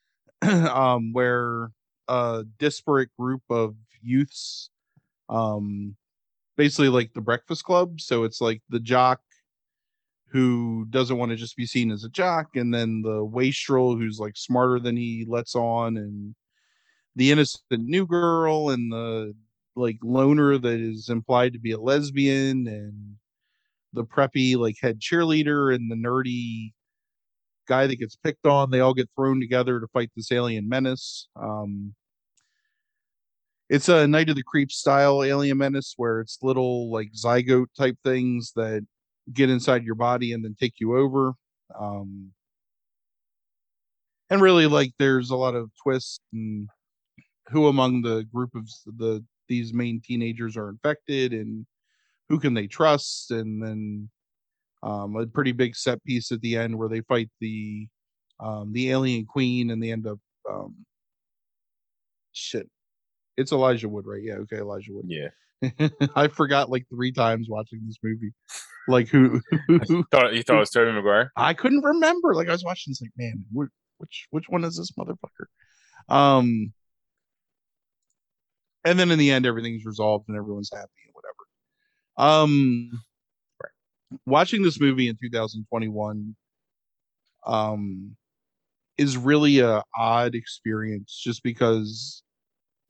um, where a disparate group of youths um basically like the Breakfast Club. So it's like the jock who doesn't want to just be seen as a jock, and then the wastrel who's like smarter than he lets on, and the innocent new girl, and the like loner that is implied to be a lesbian, and the preppy like head cheerleader, and the nerdy guy that gets picked on. They all get thrown together to fight this alien menace. Um, it's a Night of the Creep style alien menace where it's little like zygote type things that get inside your body and then take you over. Um, and really, like, there's a lot of twists and who among the group of the these main teenagers are infected and who can they trust and then um, a pretty big set piece at the end where they fight the um, the alien queen and they end up um, shit it's Elijah Wood, right? Yeah, okay, Elijah Wood. Yeah. I forgot like three times watching this movie. Like who? who thought you thought it was Tobey Maguire? I couldn't remember. Like I was watching, it's like, man, which which one is this motherfucker? Um, and then in the end, everything's resolved and everyone's happy. Um, watching this movie in 2021, um, is really a odd experience just because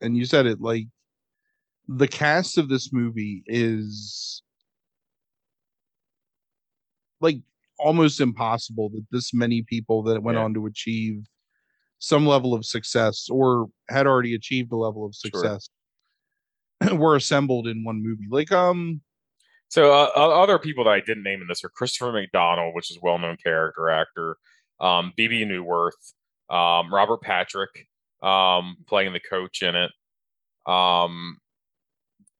and you said it like the cast of this movie is like almost impossible that this many people that went yeah. on to achieve some level of success or had already achieved a level of success sure. were assembled in one movie like um so uh, other people that i didn't name in this are christopher mcdonald which is well-known character actor um bebe neuwirth um robert patrick um, playing the coach in it. Um,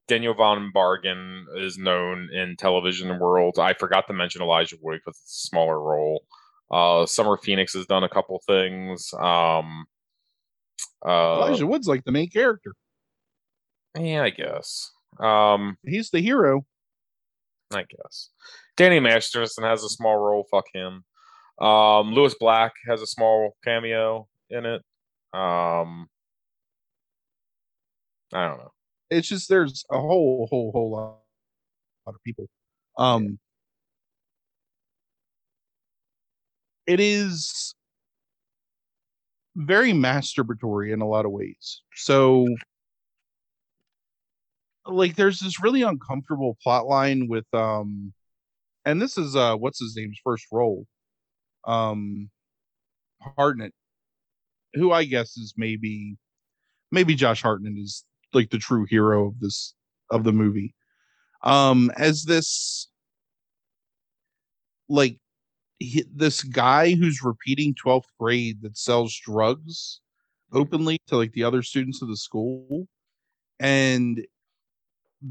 Daniel von Bargen is known in television world. I forgot to mention Elijah Wood because it's a smaller role. Uh, Summer Phoenix has done a couple things. Um, uh, Elijah Wood's like the main character. Yeah, I guess. Um, He's the hero. I guess. Danny Masterson has a small role. Fuck him. Um, Lewis Black has a small cameo in it. Um, I don't know. It's just there's a whole whole whole lot, lot of people. Um, it is very masturbatory in a lot of ways. So like there's this really uncomfortable plot line with um and this is uh what's his name's first role. Um Hartnett, who I guess is maybe maybe Josh Hartnett is like the true hero of this of the movie. Um as this like he, this guy who's repeating 12th grade that sells drugs openly to like the other students of the school and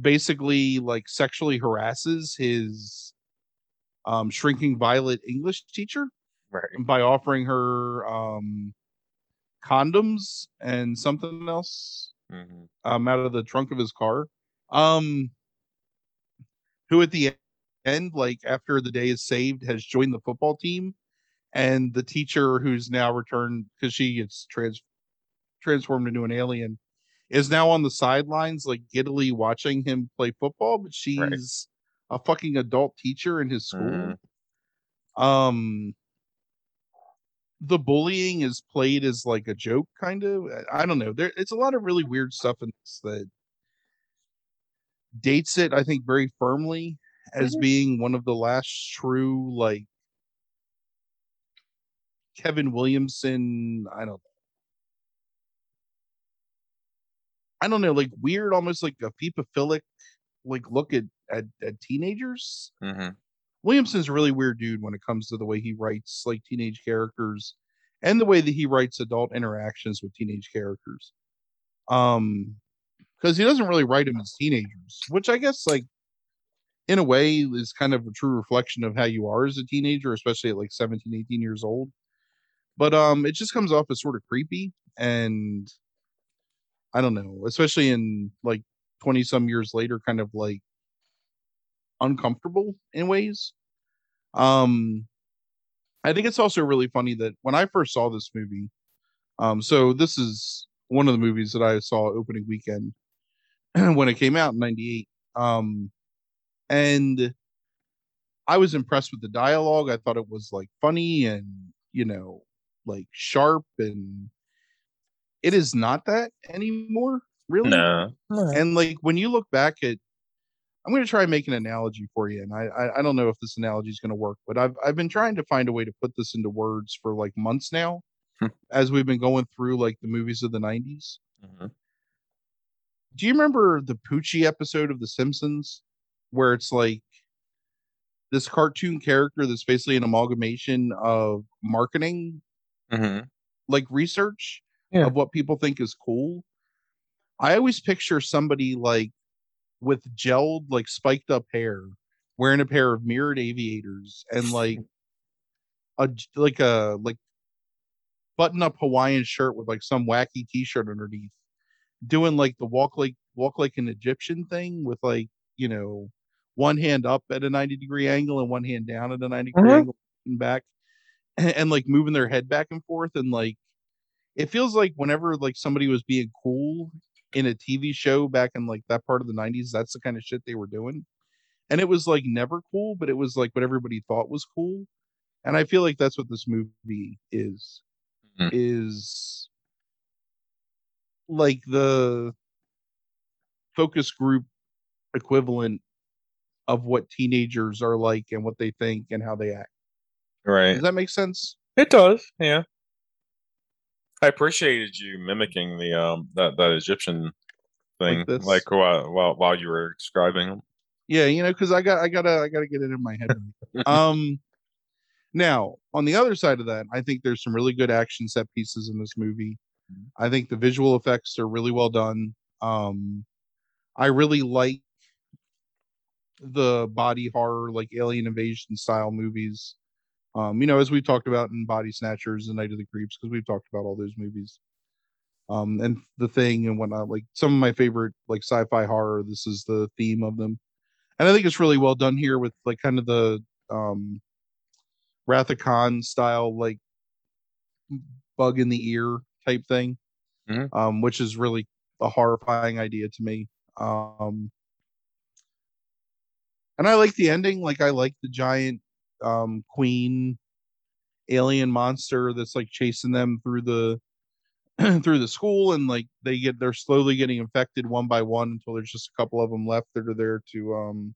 basically like sexually harasses his um shrinking violet english teacher Right. by offering her um condoms and something else hmm um out of the trunk of his car um who at the end like after the day is saved has joined the football team and the teacher who's now returned because she gets trans transformed into an alien is now on the sidelines like giddily watching him play football but she's a fucking adult teacher in his school Mhm. um the bullying is played as like a joke kind of i I don't know there it's a lot of really weird stuff in this that dates it i think very firmly as Mhm. being one of the last true like kevin williamson i don't i don't know like weird almost like a pedophilic like look at at, at teenagers Mhm. Williamson's a really weird dude when it comes to the way he writes like teenage characters and the way that he writes adult interactions with teenage characters. Um because he doesn't really write them as teenagers, which I guess like in a way is kind of a true reflection of how you are as a teenager, especially at like 17, 18 years old. But um it just comes off as sort of creepy and I don't know, especially in like 20 some years later kind of like uncomfortable in ways. Um, I think it's also really funny that when I first saw this movie, um, so this is one of the movies that I saw opening weekend when it came out in '98. Um, and I was impressed with the dialogue. I thought it was like funny and you know, like sharp, and it is not that anymore, really No. and like when you look back at i'm going to try and make an analogy for you and I, I i don't know if this analogy is going to work but i've i've been trying to find a way to put this into words for like months now Hmm. as we've been going through like the movies of the 90s Mhm. do you remember the poochie episode of the simpsons where it's like this cartoon character that's basically an amalgamation of marketing Mhm. like research Yeah. of what people think is cool. I always picture somebody like with gelled, like spiked up hair, wearing a pair of mirrored aviators and like a like a like button up Hawaiian shirt with like some wacky t-shirt underneath, doing like the walk like walk like an Egyptian thing with like, you know, one hand up at a 90 degree angle and one hand down at a 90 degree Mhm. angle and back and, and like moving their head back and forth and like it feels like whenever like somebody was being cool in a TV show back in like that part of the 90s, that's the kind of shit they were doing. And it was like never cool, but it was like what everybody thought was cool. And I feel like that's what this movie is. Mhm. Is like the focus group equivalent of what teenagers are like and what they think and how they act. Right. Does that make sense? It does, yeah. I appreciated you mimicking the um that that Egyptian thing, this? like, while while while you were describing them. Yeah, you know, because I got I gotta I gotta get it in my head. um now on the other side of that, I think there's some really good action set pieces in this movie. Mhm. I think the visual effects are really well done. Um I really like the body horror, like alien invasion style movies. Um, you know, as we talked about in Body Snatchers and Night of the Creeps, because we've talked about all those movies. Um, and the thing and whatnot, like some of my favorite like sci-fi horror, this is the theme of them. And I think it's really well done here with like kind of the um Wrath of Khan style, like bug in the ear type thing. Mhm. Um, which is really a horrifying idea to me. Um and I like the ending. Like I like the giant um queen alien monster that's like chasing them through the through the school and like they get they're slowly getting infected one by one until there's just a couple of them left that are there to um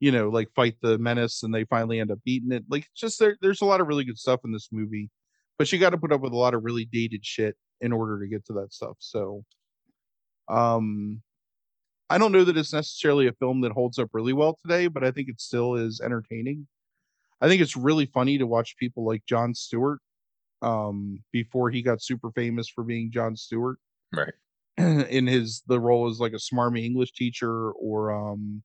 you know like fight the menace and they finally end up beating it. Like just there there's a lot of really good stuff in this movie but you got to put up with a lot of really dated shit in order to get to that stuff so um i don't know that it's necessarily a film that holds up really well today but i think it still is entertaining. I think it's really funny to watch people like Jon stewart um before he got super famous for being Jon stewart. Right. in his the role as like a smarmy english teacher or um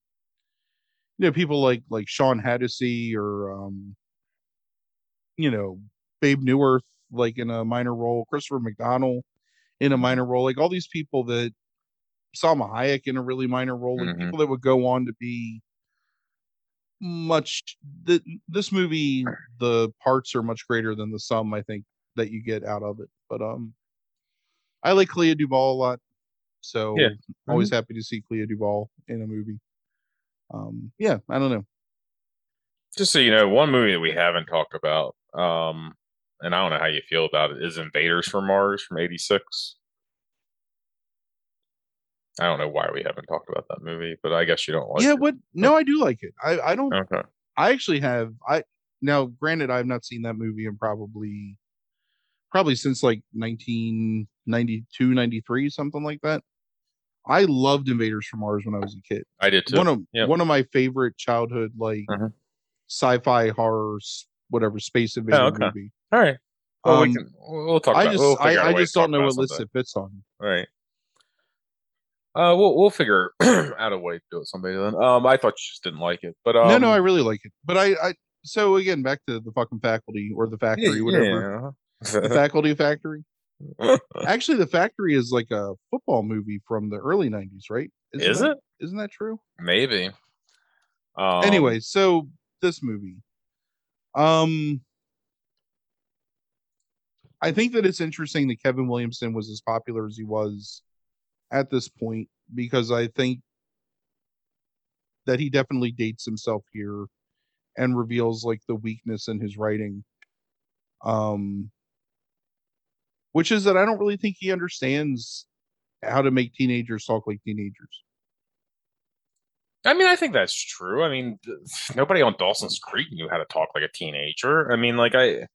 you know people like like sean Hattie or um you know bebe neuwirth like in a minor role christopher mcdonald in a minor role like all these people that Salma Hayek in a really minor role like Mhm. people that would go on to be much the, this movie the parts are much greater than the sum i think that you get out of it but um i like clea duvall a lot so Yeah. always happy to see clea duvall in a movie um yeah i don't know Just so you know, one movie that we haven't talked about, um, and I don't know how you feel about it, is Invaders from Mars from '86. I don't know why we haven't talked about that movie, but I guess you don't like it. yeah it. what no i do like it i i don't Okay. I actually have I now granted I've not seen that movie in probably probably since like 1992 93 something like that. I loved Invaders from Mars when I was a kid. I did too. One of Yep. one of my favorite childhood like Mhm. sci-fi horror whatever space invader Oh, okay. movie. All right. Well, we Um, can. We'll talk I about. just we'll I, I just don't know what list it fits on. All right. Uh, we'll we'll figure out a way to do it someday then. Um, I thought you just didn't like it, but um, no, no, I really like it. But I, I so again back to the fucking faculty or the factory, whatever. The faculty factory. Actually, the factory is like a football movie from the early '90s, right? Isn't Is that- it? Isn't that true? Maybe. Um, anyway, so this movie, um, I think that it's interesting that Kevin Williamson was as popular as he was at this point because I think that he definitely dates himself here and reveals like the weakness in his writing. Um, which is that I don't really think he understands how to make teenagers talk like teenagers. I mean, I think that's true. I mean, nobody on Dawson's Creek knew how to talk like a teenager. I mean, like I,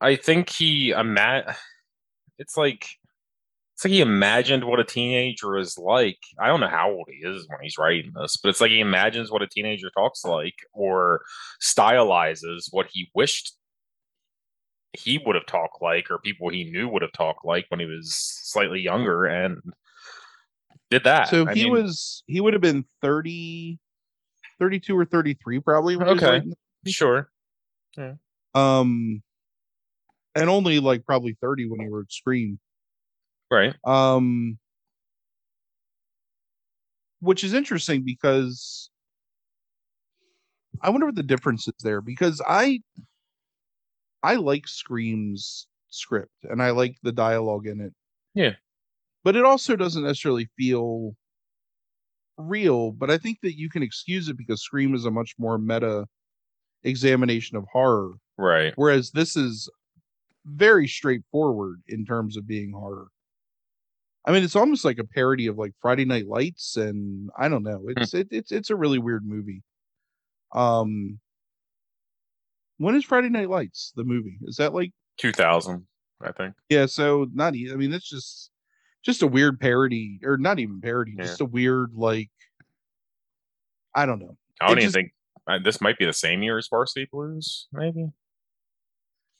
I think he I'm ima- It's like, it's like he imagined what a teenager is like. I don't know how old he is when he's writing this, but it's like he imagines what a teenager talks like, or stylizes what he wished he would have talked like, or people he knew would have talked like when he was slightly younger, and did that. So I he mean, was he would have been 30 32 or 33 probably when he was Okay. sure. um and only like probably 30 when he wrote Scream. Right. Um which is interesting because I wonder what the difference is there because I I like Scream's script and I like the dialogue in it. Yeah. But it also doesn't necessarily feel real, but I think that you can excuse it because Scream is a much more meta examination of horror Right. whereas this is very straightforward in terms of being horror. I mean, it's almost like a parody of like Friday Night Lights, and I don't know. It's it, it's it's a really weird movie. Um, when is Friday Night Lights the movie? Is that like 2000, I think. yeah? So not. I mean, it's just just a weird parody, or not even parody, Yeah. just a weird like. I don't know. I don't It even just- think uh, this might be the same year as Varsity Blues, maybe.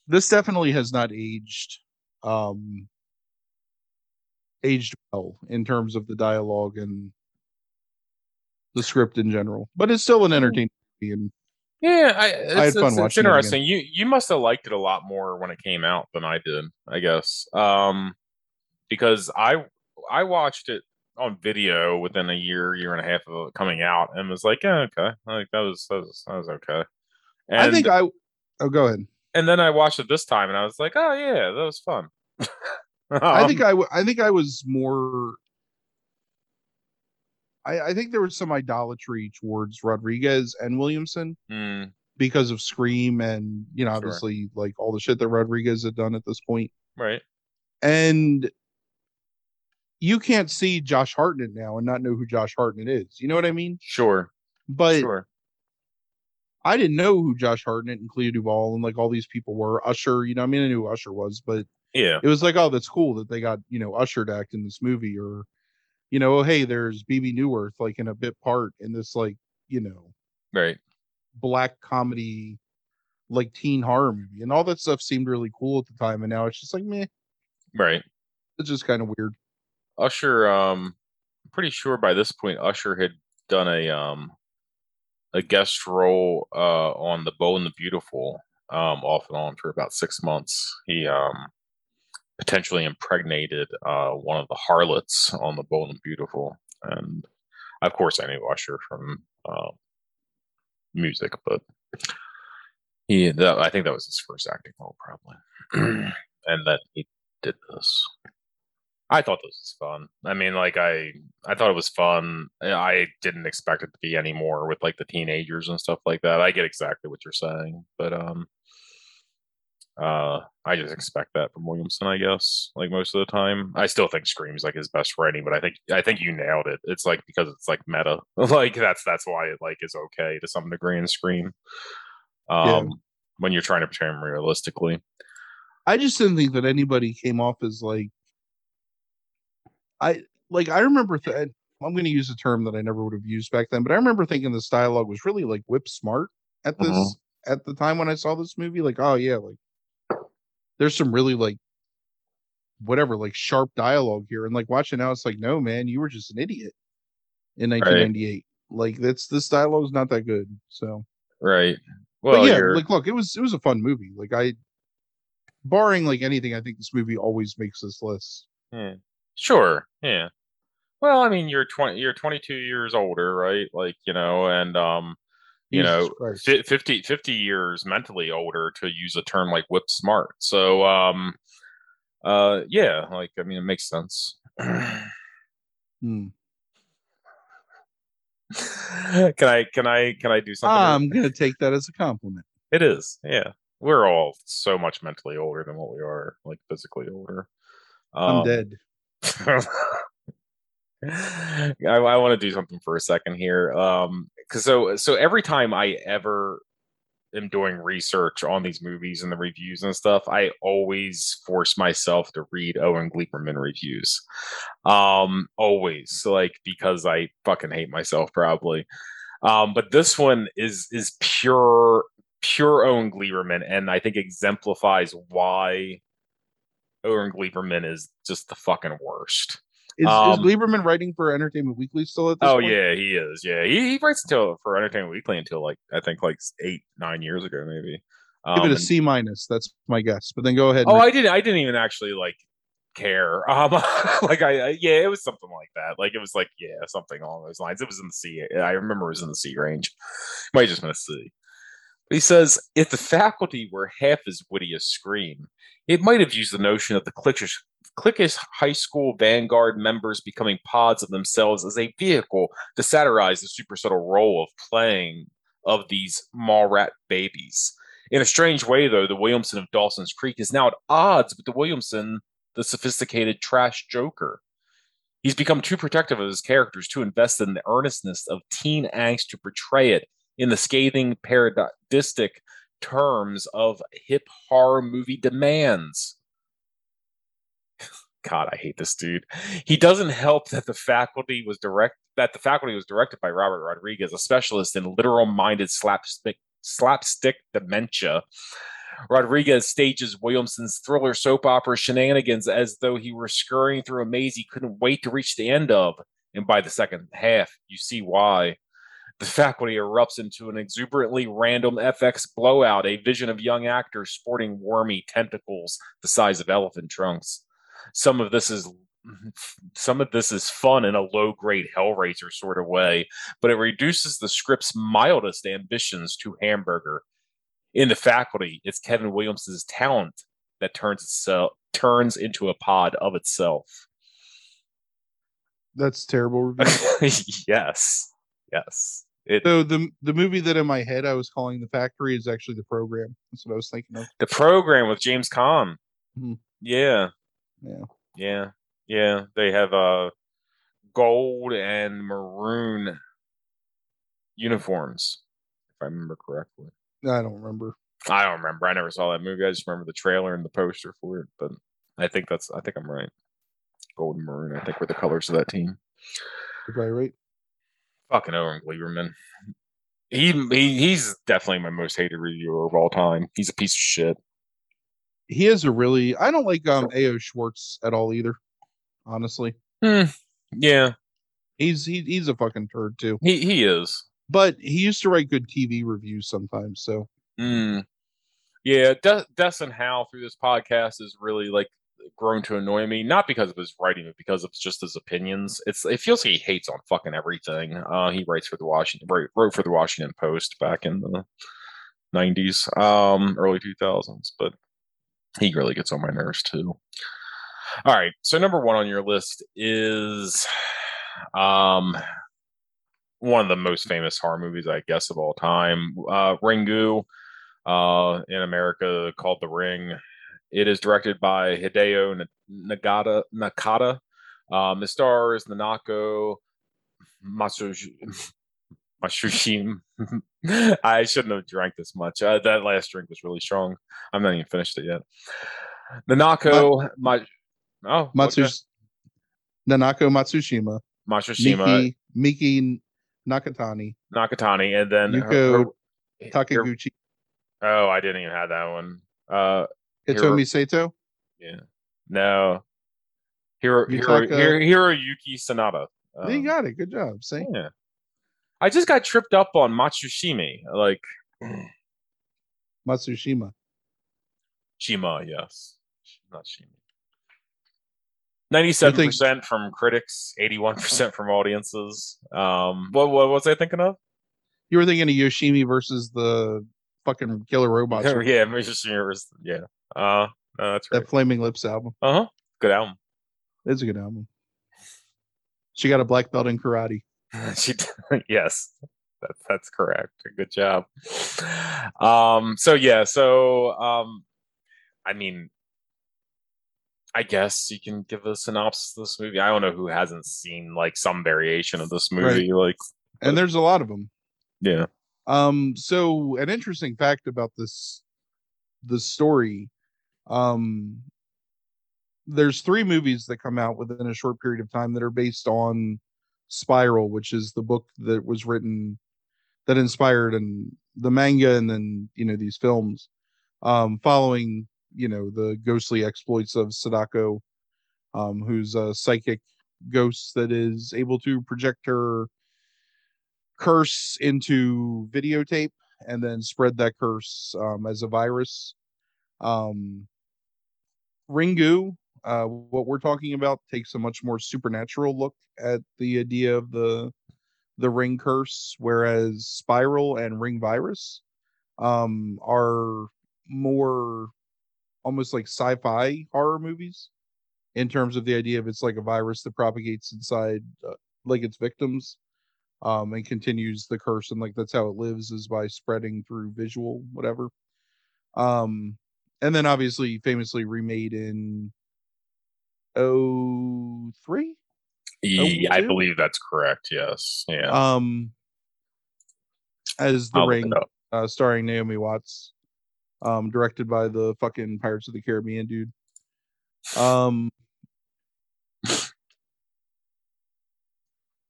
this definitely has not aged um aged well in terms of the dialogue and the script in general but it's still an entertaining movie and Yeah, I, it's, had fun it's, it's watching it interesting. You you must have liked it a lot more when it came out than I did, I guess. Um, because I I watched it on video within a year, year and a half of it coming out, and was like, yeah, okay, like that was that was, that was okay. And, i think i oh go ahead and then I watched it this time, and I was like, oh yeah, that was fun. i think Um, i w- i think i was more I, I think there was some idolatry towards rodriguez and williamson hmm, because of Scream and you know Sure. obviously like all the shit that Rodriguez had done at this point. Right. And you can't see Josh Hartnett now and not know who Josh Hartnett is. You know what I mean? Sure. But sure. I didn't know who Josh Hartnett and Clea Duvall and like all these people were. Usher, you know, I mean, I knew who Usher was, but Yeah. it was like, oh, that's cool that they got you know Usher to act in this movie, or you know, oh, hey, there's Bebe Neuwirth like in a bit part in this like you know Right. black comedy like teen horror movie, and all that stuff seemed really cool at the time, and now it's just like meh, Right. it's just kind of weird. Usher, um, I'm pretty sure by this point Usher had done a um a guest role uh on The Bold and the Beautiful, um, off and on for about six months. He um potentially impregnated uh one of the harlots on The Bold and Beautiful, and of course I knew Usher from uh, music, but he that, I think that was his first acting role probably, and then he did this. I thought this was fun. I mean, like I, I thought it was fun. I didn't expect it to be any more with like the teenagers and stuff like that. I get exactly what you're saying, but um, uh, I just expect that from Williamson. I guess like most of the time, I still think Scream's like his best writing, but I think I think you nailed it. It's like because it's like meta, like that's that's why it like is okay to some degree in Scream. Um, Yeah. when you're trying to portray him realistically, I just didn't think that anybody came off as like I like I remember th- I'm going to use a term that I never would have used back then, but I remember thinking this dialogue was really like whip smart at this Mhm. at the time when I saw this movie. Like, oh yeah, like there's some really like whatever like sharp dialogue here, and like watching now, it's like no man, you were just an idiot in 1998. Like that's this dialogue's not that good. So, right? Well, but yeah, you're like look, it was it was a fun movie. Like I, barring like anything, I think this movie always makes this list. Yeah. Sure. Yeah. Well, I mean, you're 20 you're 22 years older, right? Like, you know, and um you Jesus know, Christ. 50 50 years mentally older to use a term like whip smart. So, um uh yeah, like I mean, it makes sense. Hmm. can I can I can I do something? I'm gonna take that as a compliment. It is. Yeah. We're all so much mentally older than what we are, like physically older. I'm Um, dead. I, I want to do something for a second here. Um, cause so, so every time I ever am doing research on these movies and the reviews and stuff, I always force myself to read Owen Gleiberman reviews. Um, always like, because I fucking hate myself probably. Um, but this one is, is pure, pure Owen Gleiberman. And I think exemplifies why Owen Gleiberman is just the fucking worst. Is, um, is Lieberman writing for Entertainment Weekly still at this Oh point? yeah, he is. Yeah, he, he writes until for Entertainment Weekly until like I think like eight nine years ago maybe. Give it Um, a and- C minus. That's my guess. But then go ahead. Oh, and- I didn't. I didn't even actually like care. Um, like I, I yeah, it was something like that. Like it was like yeah, something along those lines. It was in the C. I remember it was in the C range. Might just been a C. But he says if the faculty were half as witty as Scream, it might have used the notion of the cliquish, cliquish high school vanguard members becoming pods of themselves as a vehicle to satirize the super subtle role of playing of these mall rat babies. In a strange way, though, the Williamson of Dawson's Creek is now at odds with the Williamson, the sophisticated trash joker. He's become too protective of his characters, too invested in the earnestness of teen angst to portray it in the scathing, parodistic terms of hip horror movie demands. God, I hate this dude. He doesn't help that the faculty was direct that the faculty was directed by Robert Rodriguez, a specialist in literal-minded slapstick slapstick dementia. Rodriguez stages Williamson's thriller soap opera shenanigans as though he were scurrying through a maze he couldn't wait to reach the end of. And by the second half, you see why. The faculty erupts into an exuberantly random FX blowout, a vision of young actors sporting wormy tentacles the size of elephant trunks. Some of this is some of this is fun in a low grade Hellraiser sort of way, but it reduces the script's mildest ambitions to hamburger. In the faculty, it's Kevin Williams's talent that turns itself turns into a pod of itself. That's terrible review. yes. Yes. It So the the movie that in my head I was calling the factory is actually the program. That's what I was thinking of. the program with James Caan. Mhm. Yeah, Yeah. yeah, yeah. They have uh gold and maroon uniforms, if I remember correctly. I don't remember. I don't remember. I never saw that movie. I just remember the trailer and the poster for it. But I think that's. I think I'm right. Gold and maroon. I think were the colors of that team. You're probably right. Fucking Owen Gleiberman. He, he he's definitely my most hated reviewer of all time. He's a piece of shit. He is a really I don't like um A.O. Schwartz at all either. Honestly. Yeah, He's he, he's a fucking turd too. he he is. But he used to write good TV reviews sometimes, so Mm. Yeah, De- Desson Howe through this podcast is really like grown to annoy me, not because of his writing, but because of just his opinions. It's it feels like he hates on fucking everything. Uh, he writes for the Washington wrote, wrote for the Washington Post back in the nineties, um, early two thousands, but he really gets on my nerves too. All right, so number one on your list is um one of the most famous horror movies, I guess, of all time. Uh, Ringu, uh, in America called The Ring. It is directed by Hideo Na- Nagata Nakata. Um, it stars Nanako Matsushima. I shouldn't have drank this much. Uh, that last drink was really strong. I'm not even finished it yet. Nanako Ma- oh, Matsus Nanako Matsushima, Matsushima, Miki Miki Nakatani, Nakatani, and then her- Yuko her- her- Takaguchi, Oh, I didn't even have that one. Uh, Hitomi Sato. yeah, no, Hiro Hiro, Yutaka- Hiro Hiroyuki Sanada. you Um, got it. Good job. See, yeah, I just got tripped up on Matsushimi, like Matsushima. Shima. Yes, not Shima. Ninety-seven percent from critics, eighty-one percent from audiences. Um, what what was I thinking of? You were thinking of Yoshimi versus the fucking Killer Robots. yeah, right? Matsushimi was- yeah. Uh, no, that's right. That Flaming Lips album. Uh huh. Good album. It's a good album. She got a black belt in karate. she yes that's that's correct. Good job. Um so yeah so um i mean i guess you can give a synopsis of this movie. I don't know who hasn't seen like some variation of this movie like And there's a lot of them. yeah. Um, so an interesting fact about this the story, um there's three movies that come out within a short period of time that are based on Spiral, which is the book that was written that inspired and the manga and then you know these films um following you know the ghostly exploits of Sadako um who's a psychic ghost that is able to project her curse into videotape and then spread that curse um, as a virus. Um, Ringu, uh, what we're talking about, takes a much more supernatural look at the idea of the the ring curse, whereas Spiral and Ring Virus um, are more almost like sci-fi horror movies in terms of the idea of it's like a virus that propagates inside uh, like its victims um and continues the curse and like that's how it lives is by spreading through visual whatever. Um and then obviously famously remade in oh three? Yeah, i believe that's correct yes yeah. Um as the I'll ring uh starring naomi watts um directed by the fucking pirates of the caribbean dude. Um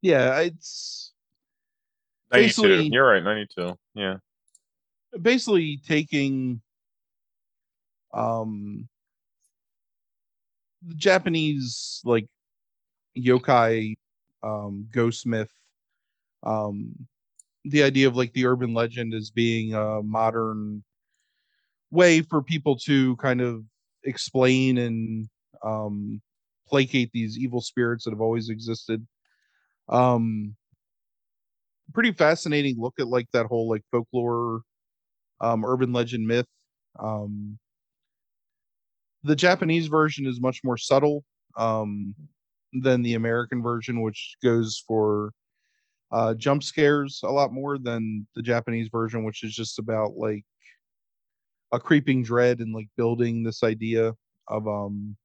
yeah it's 92 you're right 92 yeah. basically taking um the Japanese like yokai um ghost myth um the idea of like the urban legend as being a modern way for people to kind of explain and um placate these evil spirits that have always existed. Um pretty fascinating look at like that whole like folklore um urban legend myth. Um the japanese version is much more subtle um than the american version which goes for uh, jump scares a lot more than the Japanese version, which is just about like a creeping dread and like building this idea of um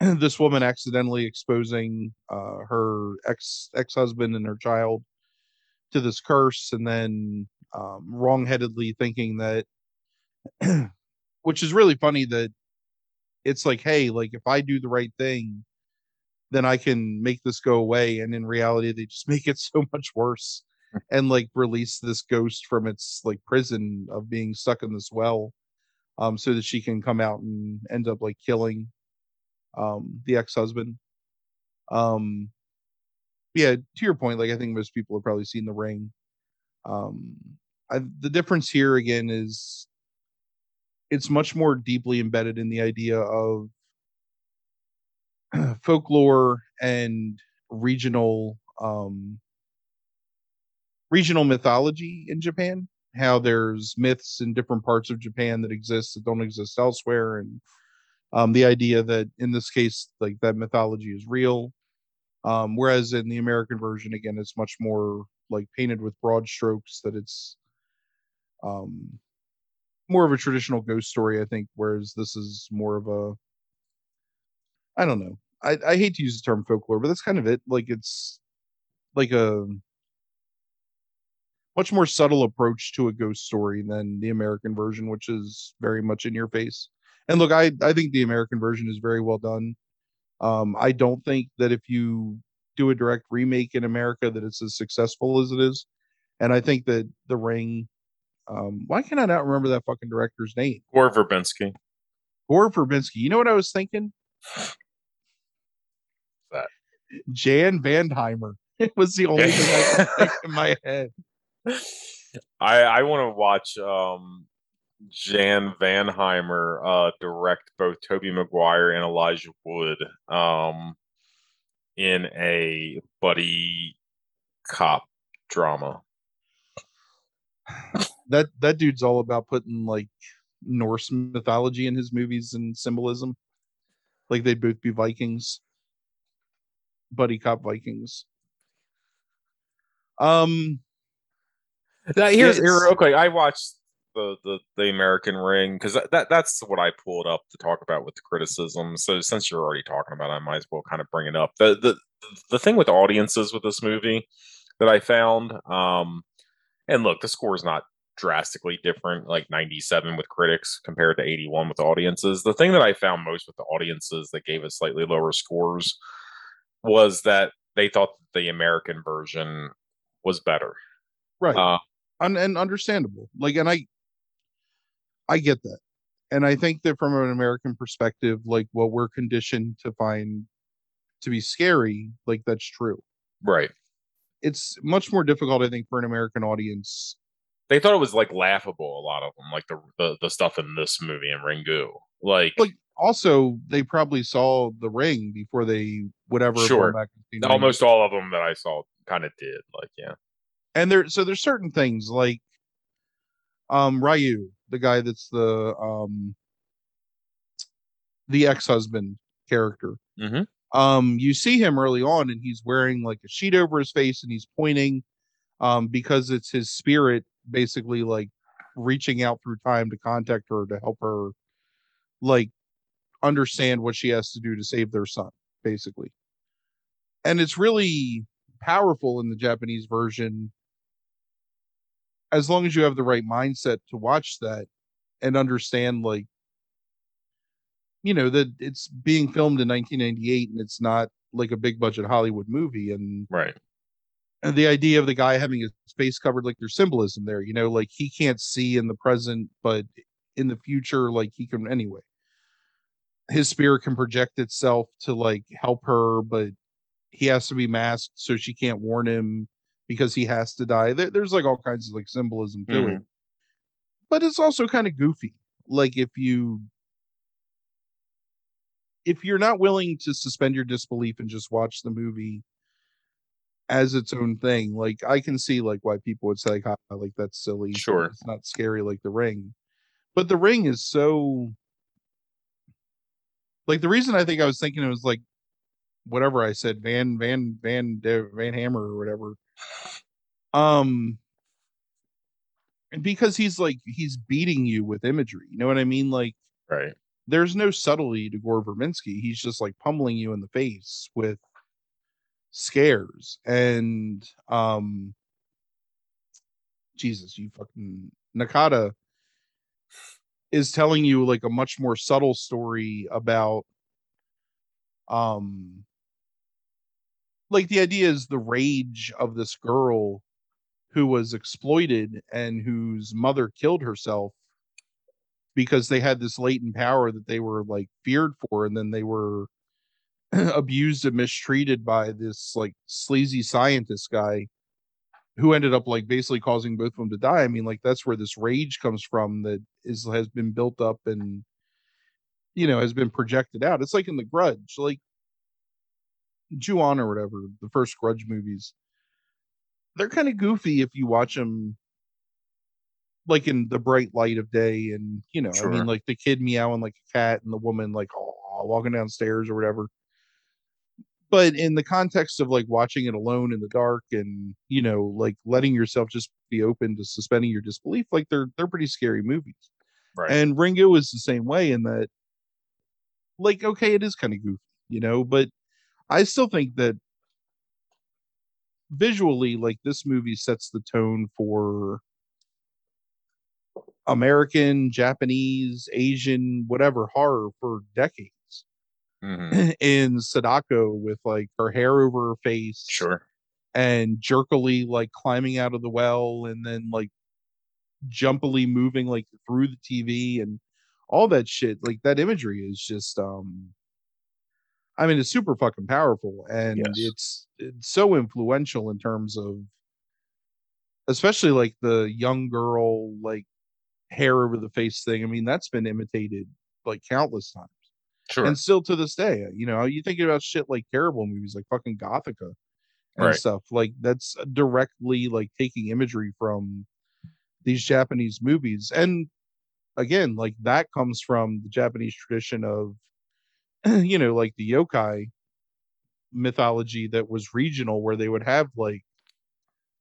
this woman accidentally exposing uh, her ex ex husband and her child to this curse, and then um, wrongheadedly thinking that, which is really funny that it's like, hey, like if I do the right thing, then I can make this go away. And in reality, they just make it so much worse and like release this ghost from its like prison of being stuck in this well um so that she can come out and end up like killing um the ex-husband um yeah to your point like i think most people have probably seen the ring um I, the difference here again is it's much more deeply embedded in the idea of folklore and regional um regional mythology in Japan. How there's myths in different parts of Japan that exist that don't exist elsewhere. And um the idea that in this case like that mythology is real. Um whereas in the American version again it's much more like painted with broad strokes that it's um more of a traditional ghost story, I think, whereas this is more of a I don't know. I, I hate to use the term folklore, but that's kind of it. Like it's like a much more subtle approach to a ghost story than the American version, which is very much in your face. And look, I I think the American version is very well done. Um, I don't think that if you do a direct remake in America that it's as successful as it is. And I think that The Ring um, why can I not remember that fucking director's name? Gore Verbinski. Gore Verbinski. You know what I was thinking? That. Jan Vandheimer. It was the only thing I could think in my head. I I want to watch um Jan Vanheimer uh direct both Tobey Maguire and Elijah Wood um in a buddy cop drama. That that dude's all about putting like Norse mythology in his movies and symbolism. Like they'd both be Vikings. Buddy cop Vikings. Um That here's here, okay. I watched the the, the American Ring because that, that that's what I pulled up to talk about with the criticism. So since you're already talking about, it, I might as well kind of bring it up. The the the thing with audiences with this movie that I found, um, and look, the score is not drastically different, like 97 with critics compared to 81 with audiences. The thing that I found most with the audiences that gave us slightly lower scores was that they thought the American version was better. right. Uh, and, and understandable. Like, and I, I get that, and I think that from an American perspective, like what we're conditioned to find to be scary, like that's true. right. It's much more difficult, I think, for an American audience. They thought it was like laughable. A lot of them, like the the, the stuff in this movie in Ringu, like Like, also, they probably saw The Ring before they would ever have gone Sure. and Ring. almost all of them that I saw kind of did. Like, yeah, and there so there's certain things like um Ryu, the guy that's the um the ex-husband character. Mhm. Um you see him early on and he's wearing like a sheet over his face and he's pointing um because it's his spirit basically like reaching out through time to contact her to help her like understand what she has to do to save their son basically. And it's really powerful in the Japanese version as long as you have the right mindset to watch that and understand like you know that it's being filmed in 1998 and it's not like a big budget Hollywood movie and, right, and the idea of the guy having his face covered like there's symbolism there you know like he can't see in the present but in the future like he can anyway. His spirit can project itself to like help her but he has to be masked so she can't warn him because he has to die. There, there's like all kinds of like symbolism to it. Mm-hmm. But it's also kind of goofy like if you if you're not willing to suspend your disbelief and just watch the movie as its own thing like i can see like why people would say like, "Ah, like that's silly Sure. it's not scary like the ring but the ring is so like the reason i think i was thinking it was like whatever I said, Van Van Van Van Hammer or whatever. Um, and because he's like he's beating you with imagery, you know what I mean? Like, right? There's no subtlety to Gore Verbinski. He's just like pummeling you in the face with scares and um Jesus, you fucking Nakata is telling you like a much more subtle story about um like the idea is the rage of this girl who was exploited and whose mother killed herself because they had this latent power that they were like feared for and then they were abused and mistreated by this like sleazy scientist guy who ended up like basically causing both of them to die. I mean, like that's where this rage comes from that is has been built up and you know has been projected out. It's like in the Grudge, like Ju-on or whatever, the first Grudge movies. They're kind of goofy if you watch them like in the bright light of day and you know sure. i mean like the kid meowing like a cat and the woman like oh, walking downstairs or whatever but in the context of like watching it alone in the dark and you know like letting yourself just be open to suspending your disbelief like they're they're pretty scary movies. Right. And Ringu is the same way in that like okay it is kind of goofy you know but i still think that visually like this movie sets the tone for american japanese asian whatever horror for decades mm-hmm. in Sadako with like her hair over her face. Sure. And jerkily like climbing out of the well and then like jumpily moving like through the TV and all that shit. Like that imagery is just um I mean it's super fucking powerful and yes. it's it's so influential in terms of especially like the young girl like hair over the face thing. I mean that's been imitated like countless times. Sure. And still to this day, you know, you thinking about shit like terrible movies like fucking Gothika and right. stuff. Like that's directly like taking imagery from these Japanese movies. And again, like that comes from the Japanese tradition of you know, like the yokai mythology that was regional where they would have like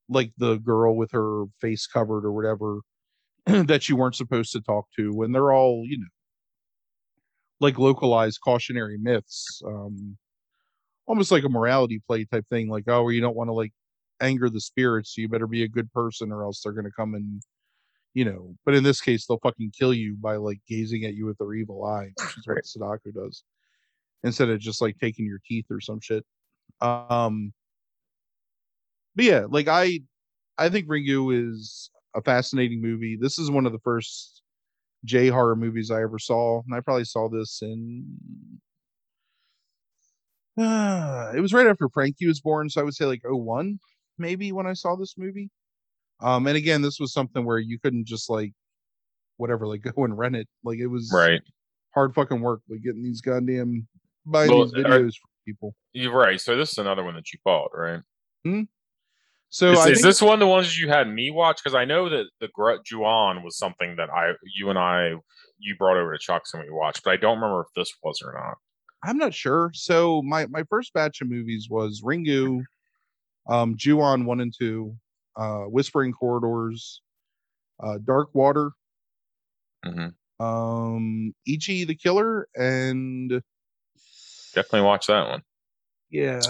like the girl with her face covered or whatever that you weren't supposed to talk to when they're all, you know, like localized cautionary myths um almost like a morality play type thing like oh you don't want to like anger the spirits so you better be a good person or else they're going to come and you know but in this case they'll fucking kill you by like gazing at you with their evil eye which is what sadako does instead of just like taking your teeth or some shit. Um but yeah like i i think ringu is a fascinating movie. This is one of the first J horror movies I ever saw, and I probably saw this in. Uh, it was right after Frankie was born, so I would say like 01 maybe when I saw this movie. Um, and again, this was something where you couldn't just like whatever, like go and rent it. Like it was right hard fucking work, like getting these goddamn buying well, these videos are, for people. You're right. So this is another one that you bought, right? Hmm? So is, is this one the ones you had me watch? Because I know that the Ju-on was something that I, you and I, you brought over to Chuck's and we watched, but I don't remember if this was or not. I'm not sure. So my my first batch of movies was Ringu, um, Ju-on one and two, uh, Whispering Corridors, uh, Dark Water, mm-hmm. um, Ichi the Killer, and definitely watch that one. Yeah.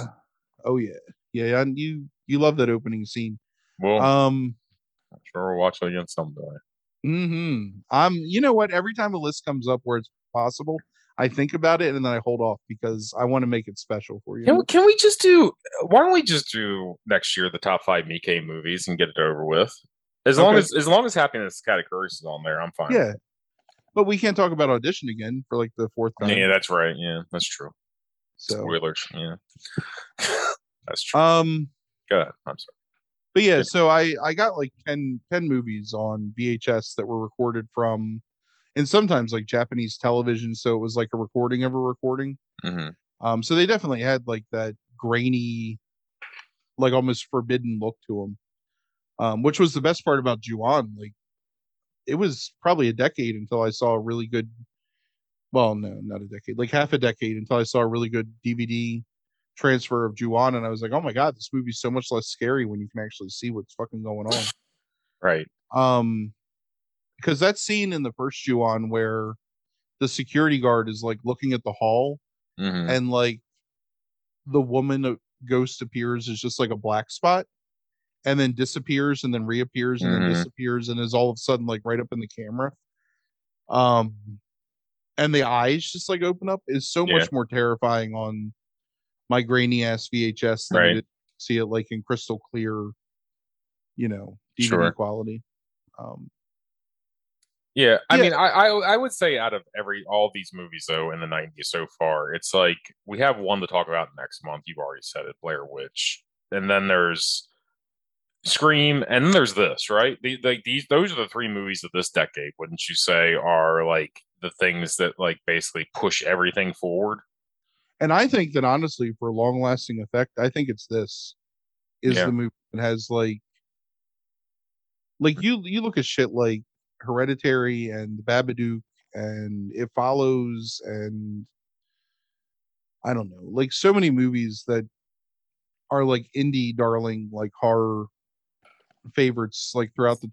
Oh yeah, yeah. And you you love that opening scene. Well, um, I'm sure we'll watch it again someday. Mm-hmm. I'm. You know what? Every time a list comes up where it's possible, I think about it and then I hold off because I want to make it special for you. Can, can we just do? Why don't we just do next year the top five Miike movies and get it over with? As okay. long as as long as Happiness Katakuri is on there, I'm fine. Yeah, but we can't talk about audition again for like the fourth time. Yeah, that's right. Yeah, that's true. So spoilers. Yeah, that's true. Um, Go ahead. I'm sorry. But yeah, so I I got like 10, 10 movies on VHS that were recorded from, and sometimes like Japanese television, so it was like a recording of a recording. Mm-hmm. Um, so they definitely had like that grainy, like almost forbidden look to them. Um, which was the best part about Ju-on. Like, it was probably a decade until I saw a really good. Well, no, not a decade. Like half a decade until I saw a really good DVD transfer of Ju-on, and I was like, oh my god, this movie's so much less scary when you can actually see what's fucking going on. Right. Um, because that scene in the first Ju-on where the security guard is like looking at the hall Mhm. and like the woman uh, ghost appears is just like a black spot and then disappears and then reappears and Mhm. then disappears and is all of a sudden like right up in the camera um and the eyes just like open up is so Yeah. much more terrifying on my grainy ass vhs Right. to see it like in crystal clear you know dvd Sure. quality um Yeah, I Yeah. mean, I, I I would say out of every all these movies though in the '90s so far, it's like we have one to talk about next month. You've already said it, Blair Witch, and then there's Scream, and then there's this, right? The, like these, those are the three movies of this decade. Wouldn't you say are like the things that like basically push everything forward? And i think that honestly for long lasting effect i think it's this is Yeah. the movie that has like like you you look at shit like hereditary and the babadook and it follows and i don't know like so many movies that are like indie darling like horror favorites like throughout the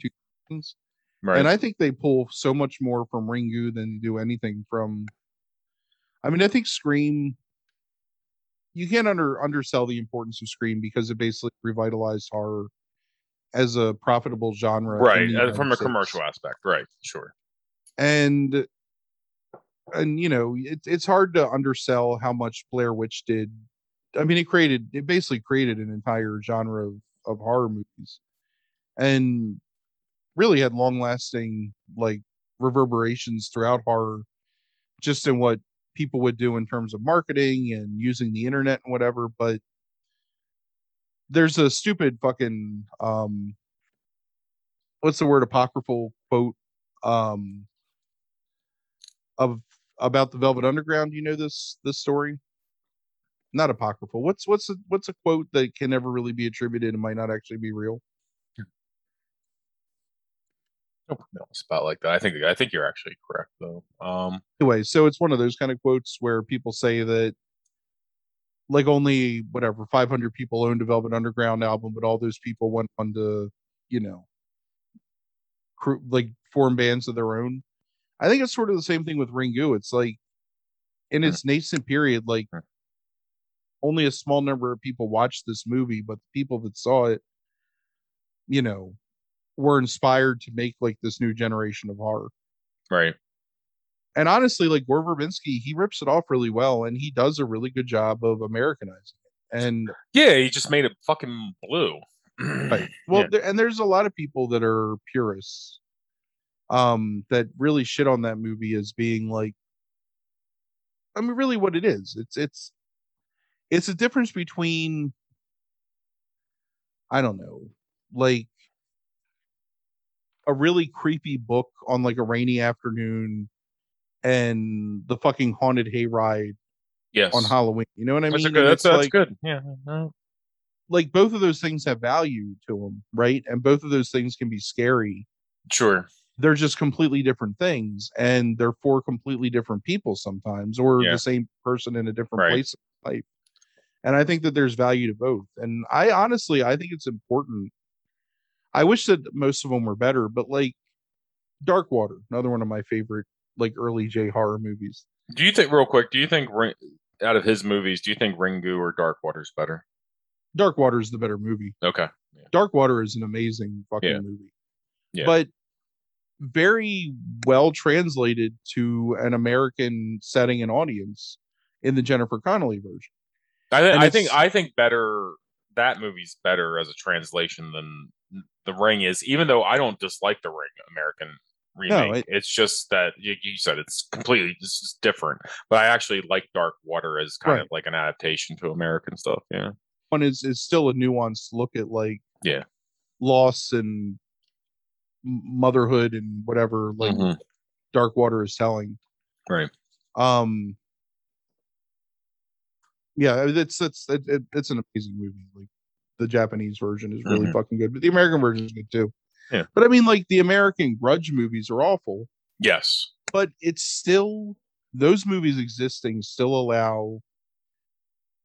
2000s Right. and I think they pull so much more from Ringu than do anything from. I mean, I think Scream. You can't under undersell the importance of Scream because it basically revitalized horror as a profitable genre, right. uh, From a States. commercial aspect, right? Sure. and and you know it's it's hard to undersell how much Blair Witch did. I mean, it created it basically created an entire genre of of horror movies, and really had long lasting like reverberations throughout horror, just in what people would do in terms of marketing and using the internet and whatever. But there's a stupid fucking um, what's the word apocryphal quote um of about the Velvet Underground. You know this this story? Not apocryphal. What's what's a, what's a quote that can never really be attributed and might not actually be real? Don't put me on the spot like that. I think I think you're actually correct though. Um, Anyway, so it's one of those kind of quotes where people say that like only whatever 500 people owned a Velvet Underground album, but all those people went on to you know cr- like form bands of their own. I think it's sort of the same thing with Ringu. It's like in Hmm. its nascent period, like Hmm. only a small number of people watched this movie, but the people that saw it, you know, were inspired to make like this new generation of horror. right. And honestly, like Gore Verbinski, he rips it off really well, and he does a really good job of Americanizing it. And Yeah, he just made it fucking blue. right, well, Yeah. there, and there's a lot of people that are purists, um, that really shit on that movie as being like, I mean, really, what it is. It's it's it's a difference between, I don't know, like a really creepy book on like a rainy afternoon and the fucking haunted hayride yes. on Halloween. You know what I That's, mean? good, that's, that's like, good. Yeah. like both of those things have value to them, right? And both of those things can be scary. Sure. They're just completely different things, and they're for completely different people sometimes, or Yeah. the same person in a different Right. place in life. And I think that there's value to both. And I honestly, I think it's important. I wish that most of them were better, but like Dark Water, another one of my favorite like early J horror movies. Do you think, real quick, do you think out of his movies, do you think Ringu or Dark Water is better? Dark Water is the better movie. Okay. Dark Water is an amazing fucking Yeah. movie. Yeah. But very well translated to an American setting and audience in the Jennifer Connelly version. I, th- I think I think better that movie's better as a translation than the Ring is. Even though I don't dislike the Ring American remake, it- it's just that you, you said it's completely this is different. But I actually like Dark Water as kind Right. of like an adaptation to American stuff. Yeah, One is is still a nuanced look at like Yeah. loss and motherhood and whatever like Mhm. Dark Water is telling. right. Um yeah, it's it's it, it, it's an amazing movie. Like the Japanese version is really Mhm. fucking good, but the American version is good too. Yeah. But I mean, like the American Grudge movies are awful, Yes. but it's still those movies existing still allow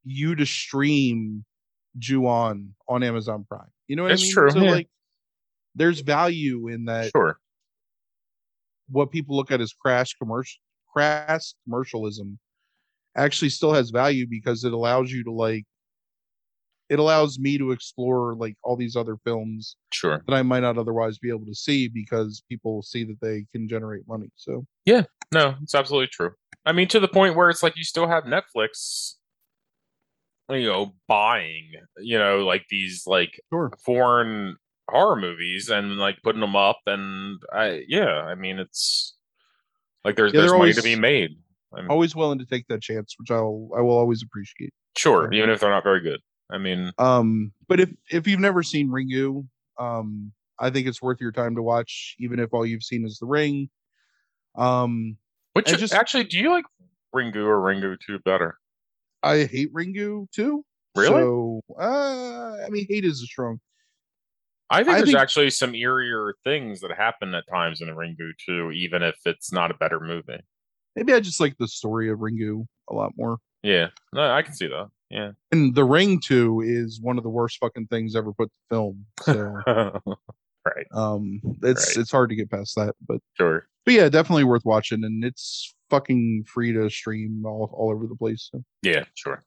you to stream Ju-on on Amazon Prime. You know what It's I mean? true, So yeah. like there's value in that Sure. what people look at as crash commercial crass commercialism actually still has value because it allows you to like it allows me to explore like all these other films Sure. that I might not otherwise be able to see because people see that they can generate money. So Yeah, No, it's absolutely true. I mean, to the point where it's like you still have Netflix, you know, buying, you know, like these like sure. foreign horror movies and like putting them up, and I, yeah, I mean, it's like there's Yeah, there's money to be made. I'm Always willing to take that chance, which I'll I will always appreciate. sure, even if they're not very good. I mean, Um, but if if you've never seen Ringu, um, I think it's worth your time to watch, even if all you've seen is The Ring. Um, which just- actually, do you like Ringu or Ringu two better? I hate Ringu too. Really? So, uh, I mean, hate is a strong. I think I there's think- actually some eerier things that happen at times in the Ringu too, even if it's not a better movie. Maybe I just like the story of Ringu a lot more. Yeah, no, I can see that. Yeah. And The Ring Two is one of the worst fucking things ever put to film. So, right. um, it's Right. it's hard to get past that, but Sure. but yeah, definitely worth watching, and it's fucking free to stream all all over the place. So. Yeah. Sure.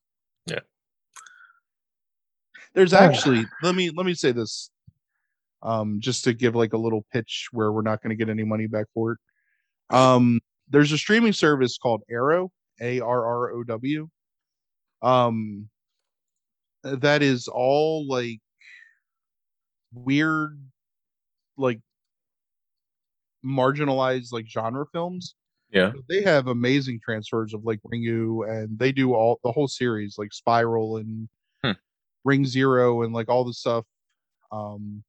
Yeah. There's actually let me let me say this, um, just to give like a little pitch where we're not going to get any money back for it. Um, there's a streaming service called Arrow, A R R O W. Um, that is all like weird, like marginalized like genre films. Yeah. They have amazing transfers of like Ringu, and they do all the whole series, like Spiral and Hmm. Ring Zero, and like all the stuff. Um,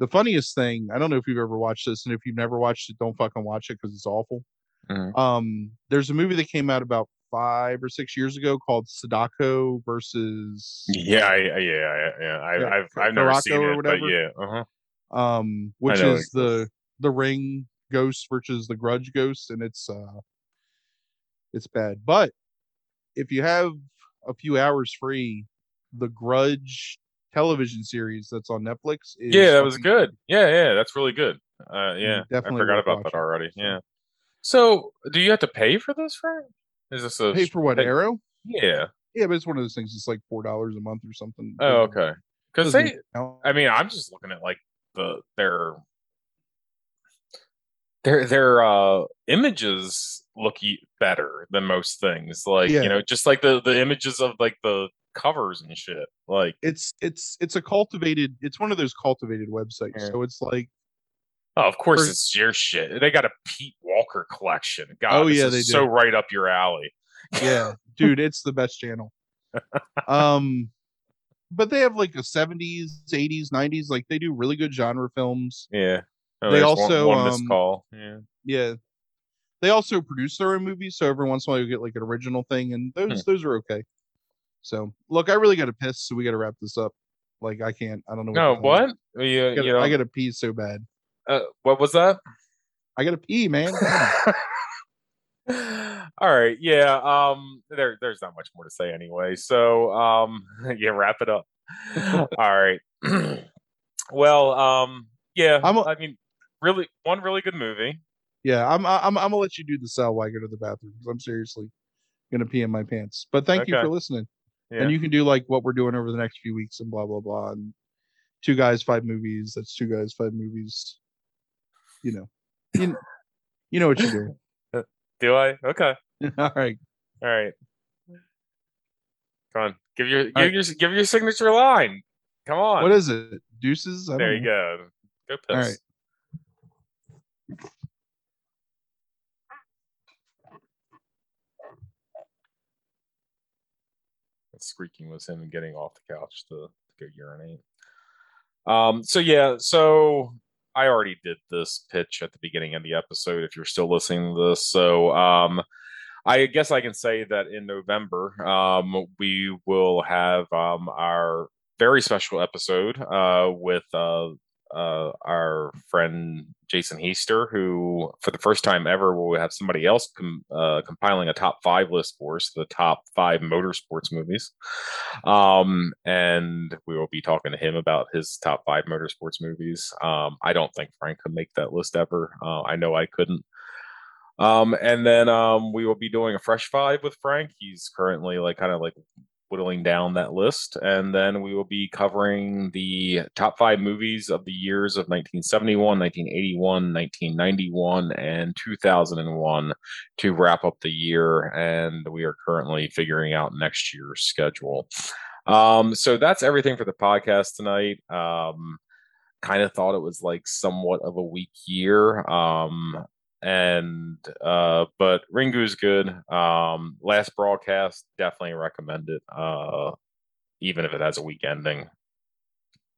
the funniest thing, I don't know if you've ever watched this, and if you've never watched it, don't fucking watch it because it's awful. Mhm. Um, there's a movie that came out about five or six years ago called Sadako versus Yeah. I, yeah. I- Yeah. I, Yeah, I've I've never Kayako seen or it, whatever. but yeah. Uh huh. um, which is the the Ring Ghost versus the Grudge Ghost, and it's uh, it's bad. But if you have a few hours free, the Grudge television series that's on Netflix is Yeah, that was good. Yeah. Yeah. That's really good. Uh, yeah. definitely I forgot about that already. So- Yeah. So, do you have to pay for this, Frank? Is this a Pay for what pay- Arrow? Yeah. Yeah, but it's one of those things. It's like four dollars a month or something. Oh, okay. Because they, count. I mean, I'm just looking at like the their their their uh images look better than most things. Like Yeah. you know, just like the the images of like the covers and shit. Like it's it's it's a cultivated. It's one of those cultivated websites. Yeah. So it's like oh, of course it's your shit. They got a Pete Walker collection. God, Oh, this yeah, is they so do. right up your alley. yeah dude it's the best channel um but they have like a 70s 80s 90s like they do really good genre films Yeah. Oh, They there's one- also, one, um, call. Yeah. yeah they also produce their own movies so every once in a while you get like an original thing and those Hmm. those are okay so look i really gotta piss so we gotta wrap this up like i can't i don't know No, what? You, I gotta, you know, I gotta pee so bad uh, what was that? i gotta pee man All right, yeah. Um, there, there's not much more to say anyway. So, um, yeah, wrap it up. All right. well, um, yeah. I'm a- I mean, really, one really good movie. yeah i'm i'm, I'm gonna let you do the sell while i go to the bathroom because i'm seriously gonna pee in my pants but thank you for listening Yeah. and you can do like what we're doing over the next few weeks and blah blah blah and two guys five movies that's two guys five movies you know you, you know what you're doing Do I? Okay. all right All right. Come on. Give your, give right. your, give your signature line. Come on. what is it deuces I there you know. go. Go piss. All right. That squeaking was him getting off the couch to, to go urinate. Um, so yeah, so I already did this pitch at the beginning of the episode if you're still listening to this. So um I guess I can say that in November, um, we will have um, our very special episode uh, with uh, uh, our friend Jason Heister, who, for the first time ever, will have somebody else com- uh, compiling a top five list for us, the top five motorsports movies. Um, and we will be talking to him about his top five motorsports movies. Um, I don't think Frank could make that list ever. Uh, I know I couldn't. Um, and then um, we will be doing a fresh five with Frank. He's currently like kind of like whittling down that list. And then we will be covering the top five movies of the years of 1971, 1981, 1991, and 2001 to wrap up the year. And we are currently figuring out next year's schedule. Um, so that's everything for the podcast tonight. Um, kind of thought it was like somewhat of a weak year. Um, and uh but Ringu's good. Um last broadcast definitely recommend it. Uh even if it has a weak ending.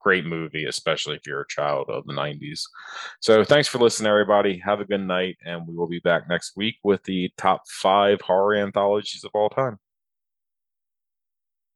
Great movie, especially if you're a child of the 90s. So thanks for listening, everybody. Have a good night, and we will be back next week with the top five horror anthologies of all time.